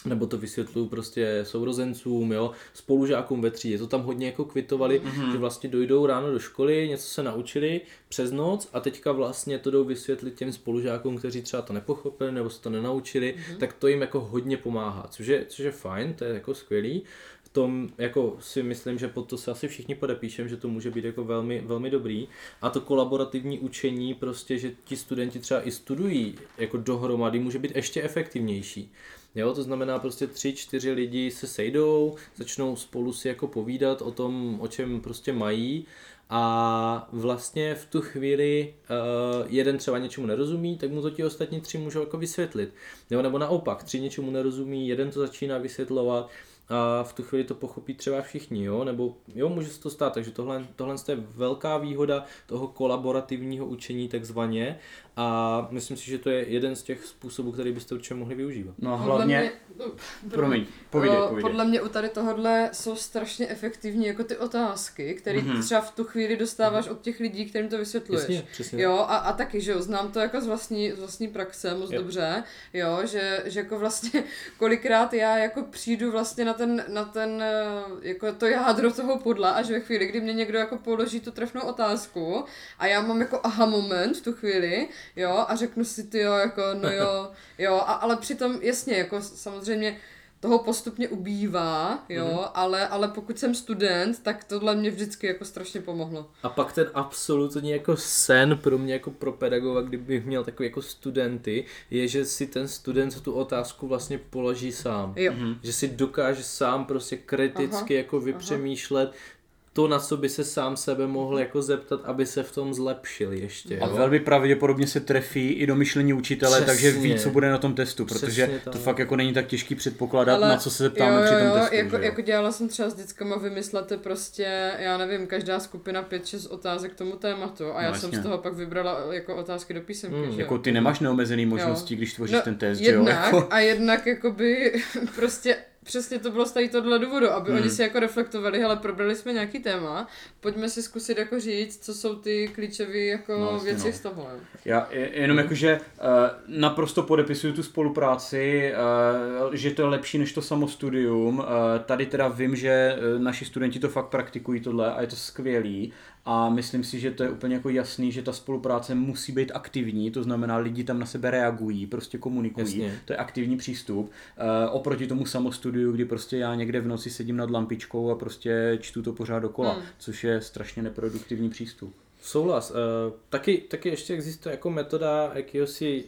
nebo to vysvětluju prostě sourozencům, jo, spolužákům ve třídě, to tam hodně jako kvitovali, mm-hmm. že vlastně dojdou ráno do školy, něco se naučili přes noc a teďka vlastně to jdou vysvětlit těm spolužákům, kteří třeba to nepochopili nebo se to nenaučili, mm-hmm. tak to jim jako hodně pomáhá, což je, což je fajn, to je jako skvělý. V tom jako si myslím, že pod to se asi všichni podepíšem, že to může být jako velmi, velmi dobrý. A to kolaborativní učení, prostě, že ti studenti třeba i studují jako dohromady, může být ještě efektivnější. Jo, to znamená prostě tři, čtyři lidi se sejdou, začnou spolu si jako povídat o tom, o čem prostě mají. A vlastně v tu chvíli uh, jeden třeba něčemu nerozumí, tak mu to ti ostatní tři můžou jako vysvětlit. Nebo, nebo naopak, tři něčemu nerozumí, jeden to začíná vysvětlovat a v tu chvíli to pochopí třeba všichni, jo, nebo jo, může se to stát, takže tohle, tohle je velká výhoda toho kolaborativního učení takzvaně a myslím si, že to je jeden z těch způsobů, který byste určitě mohli využívat. No Podle hlavně, mě- promiň, povídej, O, povídej. Podle mě u tady tohohle jsou strašně efektivní jako ty otázky, které Mhm. mm-hmm. třeba v tu chvíli dostáváš od těch lidí, kterým to vysvětluješ. Jasně, přesně. Jo, a, a taky, že jo, znám to jako z vlastní, z vlastní praxe moc Jo. dobře, jo, že, že jako vlastně kolikrát já jako přijdu vlastně na ten, na ten, eh, jako to jádro toho pudla, až ve chvíli, kdy mě někdo jako položí tu trefnou otázku a já mám jako aha moment v tu chvíli, jo, a řeknu si ty jo, jako no jo, jo, a, ale přitom jasně, jako samozřejmě toho postupně ubývá, jo, Mhm. mm-hmm. ale, ale pokud jsem student, tak tohle mě vždycky jako strašně pomohlo. A pak ten absolutní jako sen pro mě jako pro pedagoga, kdybych měl takový jako studenty, je, že si ten student tu otázku vlastně položí sám. Jo. Mhm. Že si dokáže sám prostě kriticky Aha, jako vypřemýšlet to, na co by se sám sebe mohl jako zeptat, aby se v tom zlepšil ještě. A Jo? velmi pravděpodobně se trefí i do myšlení učitele, Přesně. takže ví, co bude na tom testu, protože Přesně to fakt jako není tak těžký předpokládat, na co se zeptáme jo, při tom jo, testu. jako, jo? jako dělala jsem třeba s dětskama, vymyslete prostě, já nevím, každá skupina 5-6 otázek k tomu tématu a já No, jsem jasně. z toho pak vybrala jako otázky do písemky, Mm. Jako ty nemáš neomezený možnosti, Jo. když tvoříš No, ten test, že jo? jednak, Jako, a jednak jakoby prostě přesně to bylo z tady tohle důvodu, aby hmm. oni si jako reflektovali, hele, probrali jsme nějaký téma, pojďme si zkusit jako říct, co jsou ty klíčové jako no, věci no. z toho. Já jenom hmm. jakože uh, naprosto podepisuju tu spolupráci, uh, že to je lepší než to samostudium. Uh, tady teda vím, že naši studenti to fakt praktikují tohle a je to skvělý a myslím si, že to je úplně jako jasný, že ta spolupráce musí být aktivní, to znamená lidi tam na sebe reagují, prostě komunikují, Jasně. to je aktivní přístup. Uh, oproti tomu samostudiu, kdy prostě já někde v noci sedím nad lampičkou a prostě čtu to pořád dokola, hmm. což je strašně neproduktivní přístup. Souhlas. Uh, taky, taky ještě existuje jako metoda jakéhosi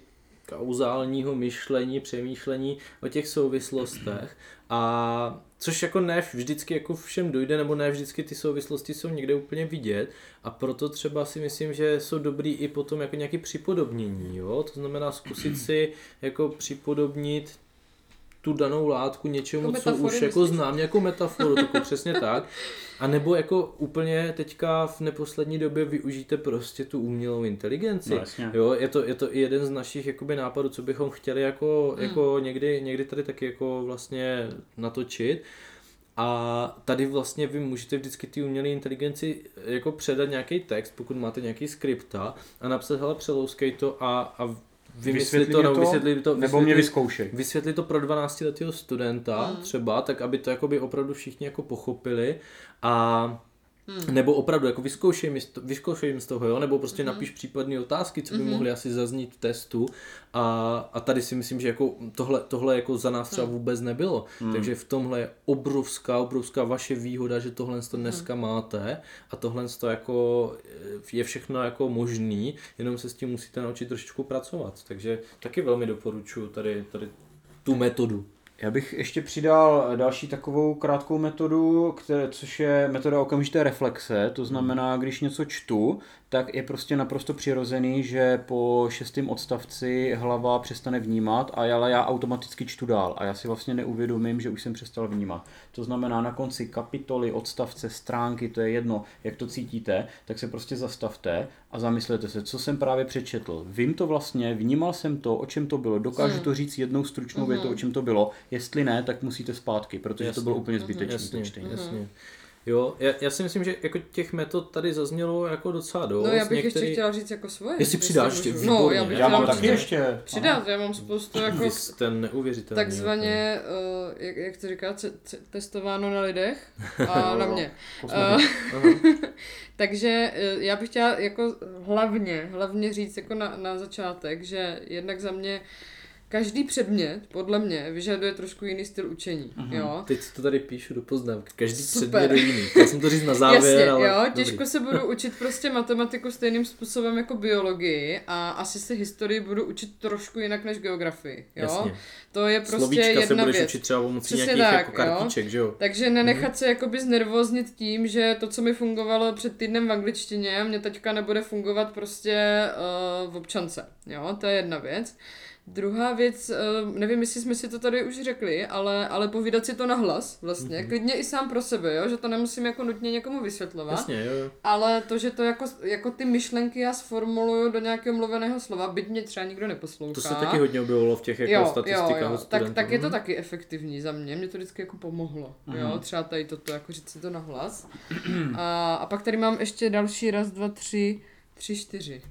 kauzálního myšlení, přemýšlení o těch souvislostech a což jako ne vždycky jako všem dojde, nebo ne vždycky ty souvislosti jsou někde úplně vidět a proto třeba si myslím, že jsou dobrý i potom jako nějaké připodobnění, jo? to znamená zkusit si jako připodobnit tu danou látku něčemu, jako co už jako znám, jako metaforu, jako přesně tak. A nebo jako úplně teďka v neposlední době využijte prostě tu umělou inteligenci. No, jo, je to, je to i jeden z našich jakoby nápadů, co bychom chtěli jako, hmm. jako někdy, někdy tady taky jako vlastně natočit. A tady vlastně vy můžete vždycky ty umělé inteligenci jako předat nějaký text, pokud máte nějaký skripta a napsat, hele, přelouskej to a, a vymyslit to, nebo vysvětlit to, nebo mě vyzkoušej. Vysvětlit to pro 12 letého studenta hmm. třeba, tak aby to jakoby opravdu všichni jako pochopili a Hmm. Nebo opravdu jako vyzkoušej, mi, vyzkoušej mi z toho, jo? nebo prostě hmm. napiš případné otázky, co by hmm. mohly asi zaznít v testu a, a tady si myslím, že jako tohle, tohle jako za nás třeba hmm. vůbec nebylo, hmm. takže v tomhle je obrovská, obrovská vaše výhoda, že tohle to dneska hmm. máte a tohle to jako je všechno jako možný, jenom se s tím musíte naučit trošičku pracovat, takže taky velmi doporučuji tady, tady tu metodu. Já bych ještě přidal další takovou krátkou metodu, které, což je metoda okamžité reflexe. To znamená, když něco čtu, tak je prostě naprosto přirozený, že po šestém odstavci hlava přestane vnímat a ale já automaticky čtu dál a já si vlastně neuvědomím, že už jsem přestal vnímat. To znamená na konci kapitoly, odstavce, stránky, to je jedno, jak to cítíte, tak se prostě zastavte a zamyslete se, co jsem právě přečetl. Vím to vlastně, vnímal jsem to, o čem to bylo, dokážu hmm. to říct jednou stručnou větou, o hmm. čem to bylo. Jestli ne, tak musíte zpátky, protože jasně. to bylo úplně zbytečné. Jasně, to čtení. jasně. Jo, já, já si myslím, že jako těch metod tady zaznělo jako docela dost. No já bych Některý... ještě chtěla říct jako svoje. Jestli přidáš ještě, No, já, bych já mám taky ještě. Přidat, já mám spoustu jako... Vy jste neuvěřitelný. Takzvaně, uh, jak, jak to říká, c- c- testováno na lidech a na mě. Uh, takže uh, já bych chtěla jako hlavně, hlavně říct jako na, na začátek, že jednak za mě uh, každý předmět, podle mě, vyžaduje trošku jiný styl učení. Uh-huh. Jo? Teď to tady píšu do poznámky. Každý Super. předmět je jiný. Já jsem to říct na závěr, Jasně, ale... jo, těžko dobrý. se budu učit prostě matematiku stejným způsobem jako biologii a asi se historii budu učit trošku jinak než geografii. Jo? Jasně. To je prostě Slovíčka jedna se budeš věc. učit třeba pomocí nějakých tak, jako kartiček, jo? že jo? Takže nenechat uh-huh. se jakoby znervoznit tím, že to, co mi fungovalo před týdnem v angličtině, mě teďka nebude fungovat prostě uh, v občance. Jo, to je jedna věc. Druhá věc, eh, nevím, jestli jsme si to tady už řekli, ale, ale povídat si to na hlas vlastně, mm-hmm. klidně i sám pro sebe, jo? že to nemusím jako nutně někomu vysvětlovat, Jasně, jo. ale to, že to jako, jako ty myšlenky já sformuluju do nějakého mluveného slova, byť mě třeba nikdo neposlouchá. To se taky hodně objevilo v těch jako jo, statistikách jo, jo. Tak, tak je to taky efektivní za mě, mě to vždycky jako pomohlo, mm-hmm. jo? třeba tady toto, jako říct si to na hlas. a, a pak tady mám ještě další raz, dva, tři, tři, čtyři.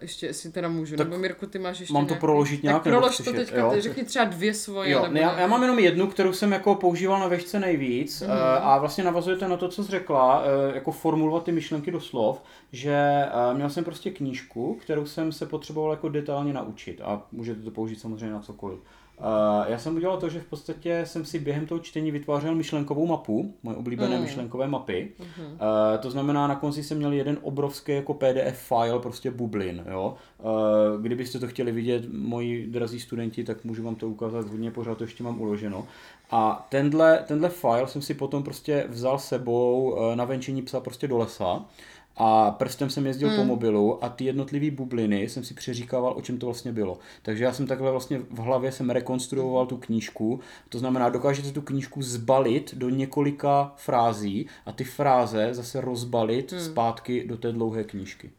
Ještě, jestli teda můžu, tak nebo Mirku, ty máš ještě Mám to proložit nějak? Tak prolož to teďka, jo? řekni třeba dvě svoje. Jo, nebo ne, já, já, mám jenom jednu, kterou jsem jako používal na vešce nejvíc mm. a vlastně navazujete na to, co jsi řekla, uh, jako formulovat ty myšlenky do slov, že uh, měl jsem prostě knížku, kterou jsem se potřeboval jako detailně naučit a můžete to použít samozřejmě na cokoliv. Já jsem udělal to, že v podstatě jsem si během toho čtení vytvářel myšlenkovou mapu, moje oblíbené mm. myšlenkové mapy. Mm. Uh, to znamená, na konci jsem měl jeden obrovský jako PDF file, prostě bublin. Jo? Uh, kdybyste to chtěli vidět, moji drazí studenti, tak můžu vám to ukázat hodně, pořád to ještě mám uloženo. A tenhle, tenhle file jsem si potom prostě vzal sebou na venčení psa prostě do lesa a prstem jsem jezdil hmm. po mobilu a ty jednotlivé bubliny jsem si přeříkával, o čem to vlastně bylo. Takže já jsem takhle vlastně v hlavě jsem rekonstruoval tu knížku, to znamená, dokážete tu knížku zbalit do několika frází a ty fráze zase rozbalit hmm. zpátky do té dlouhé knížky.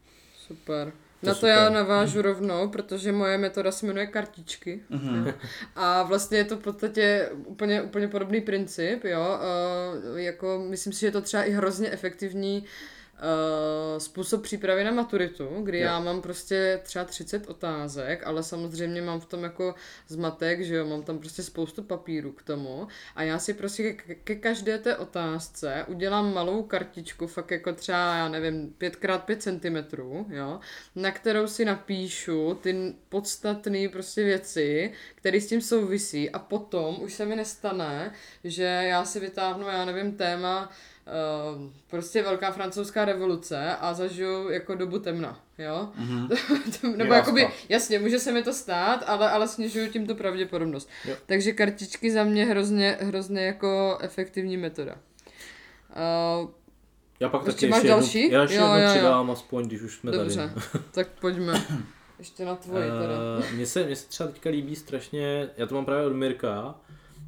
Super. Na to super. já navážu rovnou, protože moje metoda se jmenuje kartičky. Jo. A vlastně je to v podstatě úplně, úplně podobný princip, jo. Uh, jako, myslím si, že je to třeba i hrozně efektivní uh, způsob přípravy na maturitu, kdy Jo. já mám prostě třeba 30 otázek, ale samozřejmě mám v tom jako zmatek, že jo, mám tam prostě spoustu papíru k tomu a já si prostě ke, ke každé té otázce udělám malou kartičku, fakt jako třeba, já nevím, 5x5 cm, jo, na kterou si napíšu ty podstatné prostě věci, které s tím souvisí a potom už se mi nestane, že já si vytáhnu, já nevím, téma Uh, prostě velká francouzská revoluce a zažiju jako dobu temna, jo? Mhm. Nebo Jo, jakoby, jasně, může se mi to stát, ale, ale snižuju tím tu pravděpodobnost. Jo. Takže kartičky za mě hrozně, hrozně jako efektivní metoda. Uh, Já pak taky máš ještě jednu, další? já ještě Jo, jednu jo, jo. přidám aspoň, když už jsme dobře, tady. tak pojďme. Ještě na tvoji teda. Uh, mně, se, mně se třeba teďka líbí strašně, já to mám právě od Mirka,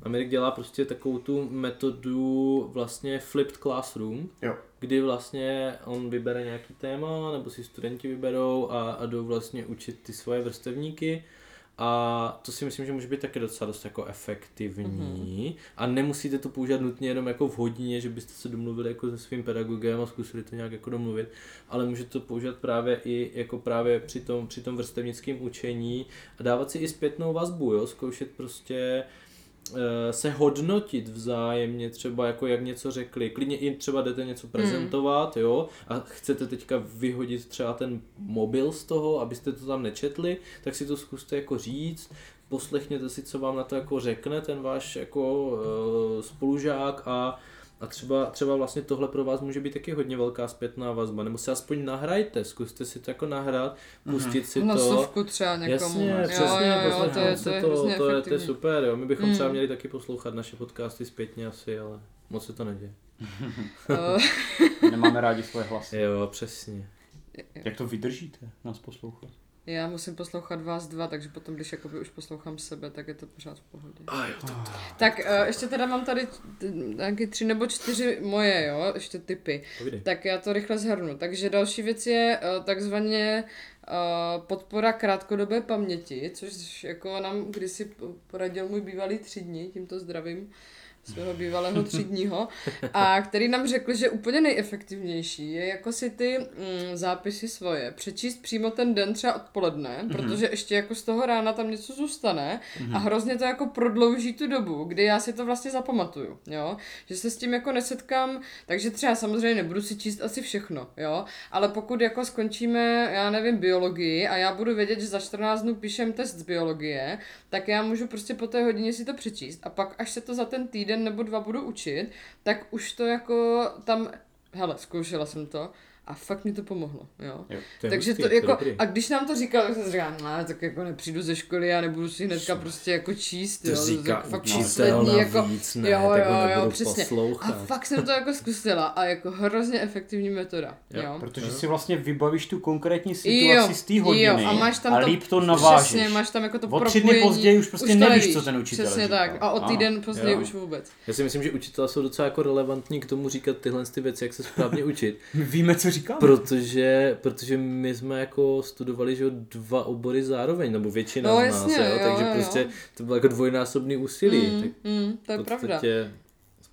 a Mirk dělá prostě takovou tu metodu vlastně flipped classroom, Jo. kdy vlastně on vybere nějaký téma, nebo si studenti vyberou a, a jdou vlastně učit ty svoje vrstevníky. A to si myslím, že může být taky docela dost jako efektivní. Mm-hmm. A nemusíte to používat nutně jenom jako v hodině, že byste se domluvili jako se svým pedagogem a zkusili to nějak jako domluvit, ale můžete to používat právě i jako právě při tom, při tom vrstevnickém učení a dávat si i zpětnou vazbu, jo, zkoušet prostě eh, se hodnotit vzájemně, třeba jako jak něco řekli. Klidně i třeba jdete něco prezentovat, jo, a chcete teďka vyhodit třeba ten mobil z toho, abyste to tam nečetli, tak si to zkuste jako říct, poslechněte si, co vám na to jako řekne ten váš jako uh, spolužák a a třeba, třeba vlastně tohle pro vás může být taky hodně velká zpětná vazba, nebo si aspoň nahrajte, zkuste si to jako nahrát, pustit si Na to. sovku třeba někomu. Jasně, jo, přesně, jo, jo, to poslechnout je, si to je to, to, je, to je efektivní. super, jo. My bychom třeba Mm. měli taky poslouchat naše podcasty zpětně asi, ale moc se to neděje. Nemáme rádi svoje hlasy. Jo, přesně. Jak to vydržíte nás poslouchat? Já musím poslouchat vás dva, takže potom, když jakoby už poslouchám sebe, tak je to pořád v pohodě. A jo, tak Tak uh, ještě teda mám tady nějaký tři nebo čtyři moje, jo, ještě typy. povídej. Tak já to rychle zhrnu. Takže další věc je uh, takzvaně uh, podpora krátkodobé paměti, což jako nám kdysi poradil můj bývalý třídní, tímto zdravím svého bývalého třídního, a který nám řekl, že úplně nejefektivnější je jako si ty mm, zápisy svoje přečíst přímo ten den třeba odpoledne, mm-hmm. protože ještě jako z toho rána tam něco zůstane mm-hmm. a hrozně to jako prodlouží tu dobu, kdy já si to vlastně zapamatuju, jo, že se s tím jako nesetkám, takže třeba samozřejmě nebudu si číst asi všechno, jo, ale pokud jako skončíme, já nevím, biologii a já budu vědět, že za 14 dnů píšem test z biologie, tak já můžu prostě po té hodině si to přečíst a pak, až se to za ten týden nebo dva budu učit, tak už to jako tam, hele, zkoušela jsem to a fakt mi to pomohlo, jo. Jo. To je Takže hustý, to to jako, dobrý. a když nám to říkal, tak jsem si říkal, no, tak jako nepřijdu ze školy a nebudu si hnedka prostě jako číst, To jo, říká tak fakt poslední, jako, navíc, ne, jo, jo, jo, přesně. A poslouchat. fakt jsem to jako zkusila a jako hrozně efektivní metoda, Jo, jo. Protože Jo. si vlastně vybavíš tu konkrétní situaci z té hodiny jo, a máš tam a to, líp to navážeš. Přesně, máš tam jako to O tři dny později už prostě to nevíš, co ten učitel Přesně říkal. tak, a o týden později Jo. už vůbec. Já si myslím, že učitelé jsou docela jako relevantní k tomu říkat tyhle ty věci, jak se správně učit. Víme, co říkáme. Protože, protože my jsme jako studovali že jo, dva obory zároveň, nebo většina No, z nás, jasně, jo, jo, takže jo, prostě jo. to bylo jako dvojnásobný úsilí. Mm, tak mm, to je v pravda.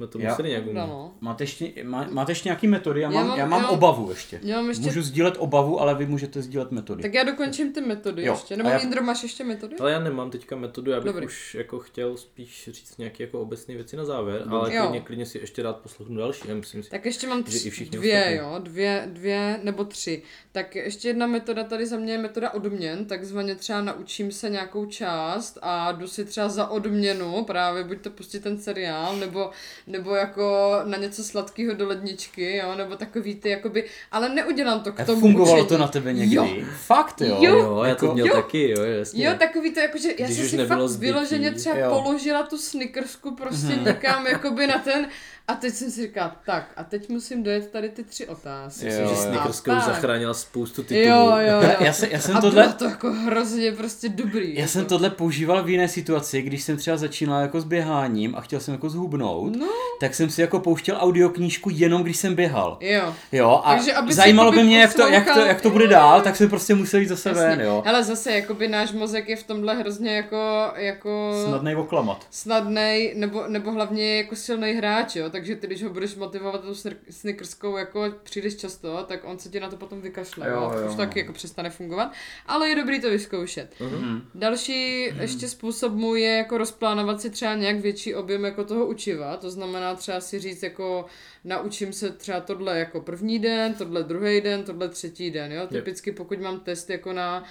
Jsme to Já- museli nějak umět. no. Máte ještě, má, máte ještě nějaký metody? Já Já mám, mám- já mám já- obavu ještě. Já mám ještě, Můžu sdílet obavu, ale vy můžete sdílet metody. tak já dokončím ty metody Jo, ještě, nebo já- Indro, máš ještě metody? Ale já nemám teďka metodu, já bych Dobrý. už jako chtěl spíš říct nějaké jako obecné věci na závěr, Dobře. ale klidně, klidně si ještě rád poslechnu další, já myslím si. Tak ještě mám tři, i dvě, ostatní. jo, dvě, dvě nebo tři. Tak ještě jedna metoda tady za mě je metoda odměn, takzvaně třeba naučím se nějakou část a jdu si třeba za odměnu, právě buď to pustit ten seriál, nebo, nebo jako na něco sladkého do ledničky, jo, nebo takový ty, jakoby, ale neudělám to k A tomu fungovalo učení. to na tebe někdy? Jo. Fakt jo? Jo. Jo, já to Jako- měl jo. taky, jo, jasně. Jo, takový to jako, že já Když jsem si fakt zbytí. vyloženě třeba Jo. položila tu snickersku prostě někam jakoby na ten A teď jsem si říkal, tak, a teď musím dojet tady ty tři otázky. Jo, Myslím, že tak. zachránila spoustu titulů. Jo, jo, jo. Já jsem, já jsem a tohle... bylo to jako hrozně prostě dobrý. Já jako. jsem tohle používal v jiné situaci, když jsem třeba začínal jako s běháním a chtěl jsem jako zhubnout, No. tak jsem si jako pouštěl audioknížku jenom když jsem běhal. Jo. Jo, a Takže aby zajímalo by mě, jak to, jak, to, jak to bude dál, tak jsem prostě musel jít zase ven, Jasně. jo. Hele, zase, jakoby náš mozek je v tomhle hrozně jako, jako Snadnej oklamat. snadnej, nebo, nebo hlavně jako silný hráč, jo, takže ty, když ho budeš motivovat tou snir- snickerskou jako příliš často, tak on se ti na to potom vykašle, jo, Jo, už no. taky jako přestane fungovat, ale je dobrý to vyzkoušet. Mhm. Další ještě způsob mu je jako rozplánovat si třeba nějak větší objem jako toho učiva, to znamená třeba si říct jako naučím se třeba tohle jako první den, tohle druhý den, tohle třetí den, jo, typicky pokud mám test jako na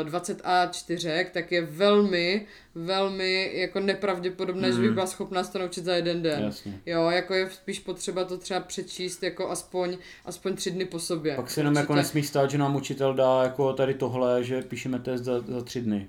uh, 20 A4, tak je velmi, velmi jako nepravděpodobné, že bych byla schopná se to naučit za jeden den. Jasně. Jo, jako je spíš potřeba to třeba přečíst jako aspoň, aspoň tři dny po sobě. Pak se jenom jako nesmí stát, že nám učitel dá jako tady tohle, že píšeme test za, za tři dny.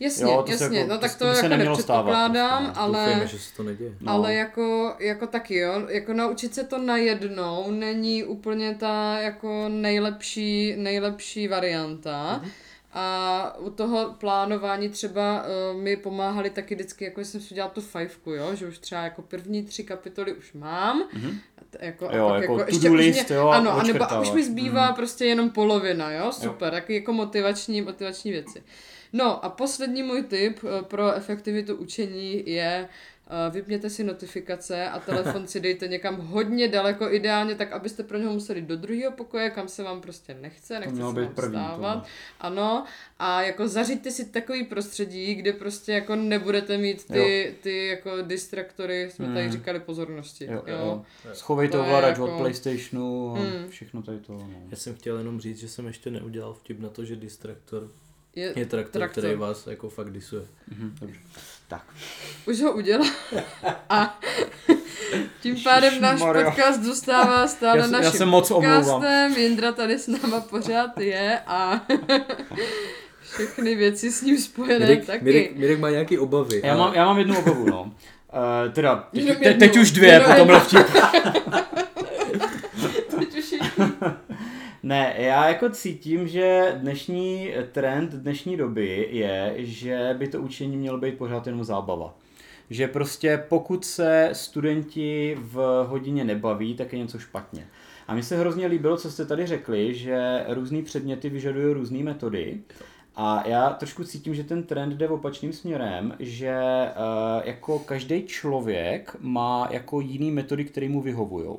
Jasně, Jo, to jasně, jako- no to- tak to to, jako nemělo stávat nepředpokládám, prostě, ale... Doufejme, že se to neděje. No. Ale jako, jako taky, jo, jako naučit se to najednou není úplně ta jako nejlepší, nejlepší varianta. Mhm. A u toho plánování třeba uh, mi pomáhali taky vždycky, jako jsem si udělala tu fajfku, jo, že už třeba jako první tři kapitoly už mám. Mhm. A Jako, Jo, a pak jako to-do ještě už list, jo, a ano, a nebo a už mi zbývá Mhm. prostě jenom polovina, jo, super, taky jako motivační, motivační věci. No a poslední můj tip eh, pro efektivitu učení je eh, vypněte si notifikace a telefon si dejte někam hodně daleko, ideálně tak, abyste pro něho museli do druhého pokoje, kam se vám prostě nechce, nechce se být vám první vstávat. tohle. Ano, a jako zařiďte si takový prostředí, kde prostě jako nebudete mít ty, ty jako distraktory, jsme tady Mm. říkali, pozornosti. Jo, jo. jo. Schovejte To ovladač jako- od Playstationu a Mm. všechno tady to. No. Já jsem chtěl jenom říct, že jsem ještě neudělal vtip na to, že distraktor Je, je traktor, Traktor. který vás jako fakt disuje. Mhm, dobře. Tak. Už ho udělal. A tím pádem náš Ježišmarja. podcast zůstává stále Já se- já naším se moc omlouvám. podcastem. Jindra tady s náma pořád je a všechny věci s ním spojené Mirek, taky. Mirek, Mirek má nějaký obavy. Já ale- mám, já mám jednu obavu, no. Uh, teda, teď, te, teď už dvě Jenom po tomhle vtipu. Teď už je... Ne, já jako cítím, že dnešní trend dnešní doby je, že by to učení mělo být pořád jenom zábava. Že prostě pokud se studenti v hodině nebaví, tak je něco špatně. A mně se hrozně líbilo, co jste tady řekli, že různé předměty vyžadují různé metody. A já trošku cítím, že ten trend jde opačným směrem, že uh, jako každý člověk má jako jiný metody, které mu vyhovují.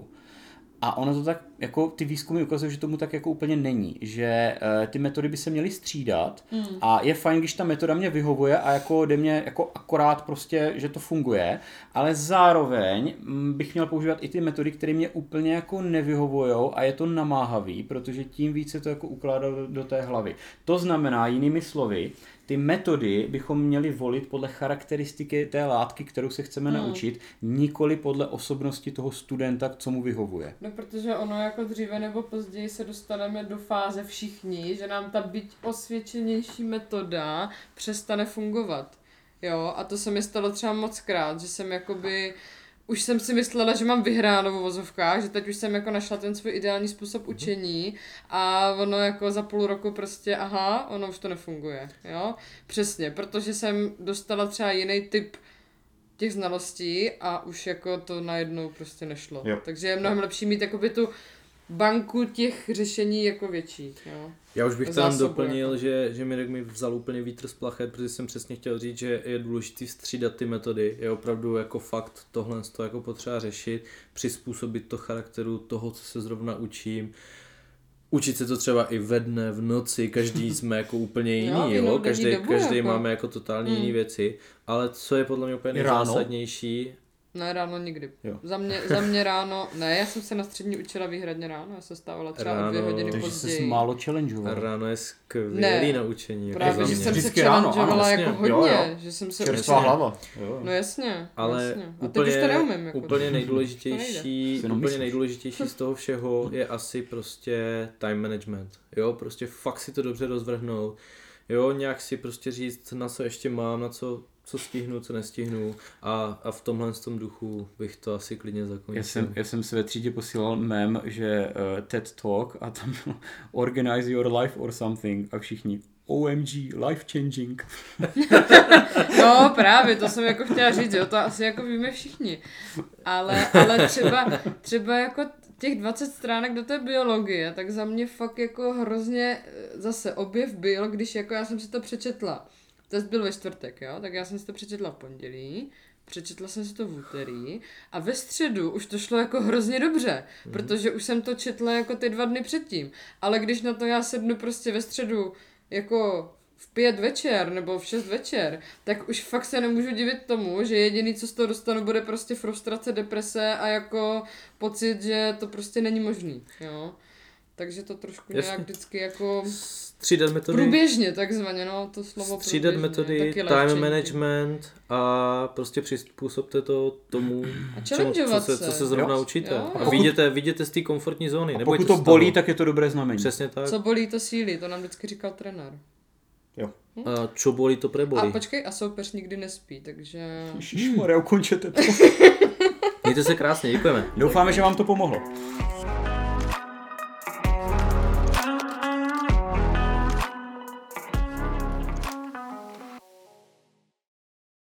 A ono to tak, jako ty výzkumy ukazují, že tomu tak jako úplně není, že uh, ty metody by se měly střídat mm. a je fajn, když ta metoda mě vyhovuje a jako jde mě jako akorát prostě, že to funguje, ale zároveň mm, bych měl používat i ty metody, které mě úplně jako nevyhovují a je to namáhavý, protože tím více to jako ukládá do, do té hlavy. To znamená, jinými slovy, ty metody bychom měli volit podle charakteristiky té látky, kterou se chceme Hmm. naučit, nikoli podle osobnosti toho studenta, co mu vyhovuje. No protože ono jako dříve nebo později se dostaneme do fáze všichni, že nám ta byť osvědčenější metoda přestane fungovat. Jo, a to se mi stalo třeba moc krát, že jsem jakoby už jsem si myslela, že mám vyhráno v vozovkách, že teď už jsem jako našla ten svůj ideální způsob učení a ono jako za půl roku prostě, aha, ono už to nefunguje, jo. Přesně, protože jsem dostala třeba jiný typ těch znalostí a už jako to najednou prostě nešlo. Jo. Takže je mnohem lepší mít jakoby tu banku těch řešení jako větší, jo. Já už bych tam doplnil, jako. že, že Mirek mi vzal úplně vítr z plachet, protože jsem přesně chtěl říct, že je důležité střídat ty metody. Je opravdu jako fakt tohle to jako potřeba řešit, přizpůsobit to charakteru toho, co se zrovna učím. Učit se to třeba i ve dne, v noci, každý jsme jako úplně jiný, Jo, jo, každý, dobu, každý jako. máme jako totálně Mm. jiné věci, ale co je podle mě úplně nejzásadnější, Ne, ráno nikdy. Jo. Za mě, za mě ráno, ne, já jsem se na střední učila výhradně ráno, já se stávala třeba o dvě Ráno, hodiny Takže později. jsi málo challengeoval. ráno je skvělý Ne, na učení. Jako Právě, za že jsem se Vždycky ráno, ano, challengeovala jasně. jako Jo, hodně, jo. že jsem se Čerstvá učila. hlava. Jo. No jasně, Ale jasně. A úplně, teď už to neumím. Jako úplně nejdůležitější, úplně nejdůležitější z toho všeho je asi prostě time management. Jo, prostě fakt si to dobře rozvrhnout. Jo, nějak si prostě říct, na co ještě mám, na co, co stihnu, co nestihnu a, a v tomhle z tom duchu bych to asi klidně zakončil. Já jsem, já jsem se ve třídě posílal mem, že uh, TED Talk a tam Organize your life or something a všichni OMG, life changing. No právě, to jsem jako chtěla říct, jo, to asi jako víme všichni. Ale, ale třeba, třeba jako těch 20 stránek do té biologie, tak za mě fakt jako hrozně eh, zase objev byl, když jako já jsem si to přečetla. Test byl ve čtvrtek, jo, tak já jsem si to přečetla v pondělí, přečetla jsem si to v úterý a ve středu už to šlo jako hrozně dobře, mm. protože už jsem to četla jako ty dva dny předtím. Ale když na to já sednu prostě ve středu jako v pět večer nebo v šest večer, tak už fakt se nemůžu divit tomu, že jediný, co z toho dostanu, bude prostě frustrace, deprese a jako pocit, že to prostě není možný, jo. Takže to trošku Jasně. nějak vždycky jako Střídat metody, průběžně takzvaně, no, to slovo střídat metody, time management a prostě přizpůsobte to tomu, A čemu, co, se, co se. zrovna Jo. učíte. Jo. A vyjděte, vyjděte z té komfortní zóny. A pokud to bolí, tak je to dobré znamení. Přesně tak. Co bolí, to sílí, to nám vždycky říkal trenér. Jo. A čo bolí, to A prebolí. počkej, a soupeř nikdy nespí, takže... Ježišmarja, ukončete to. Mějte se krásně, děkujeme. Doufáme, že vám to pomohlo.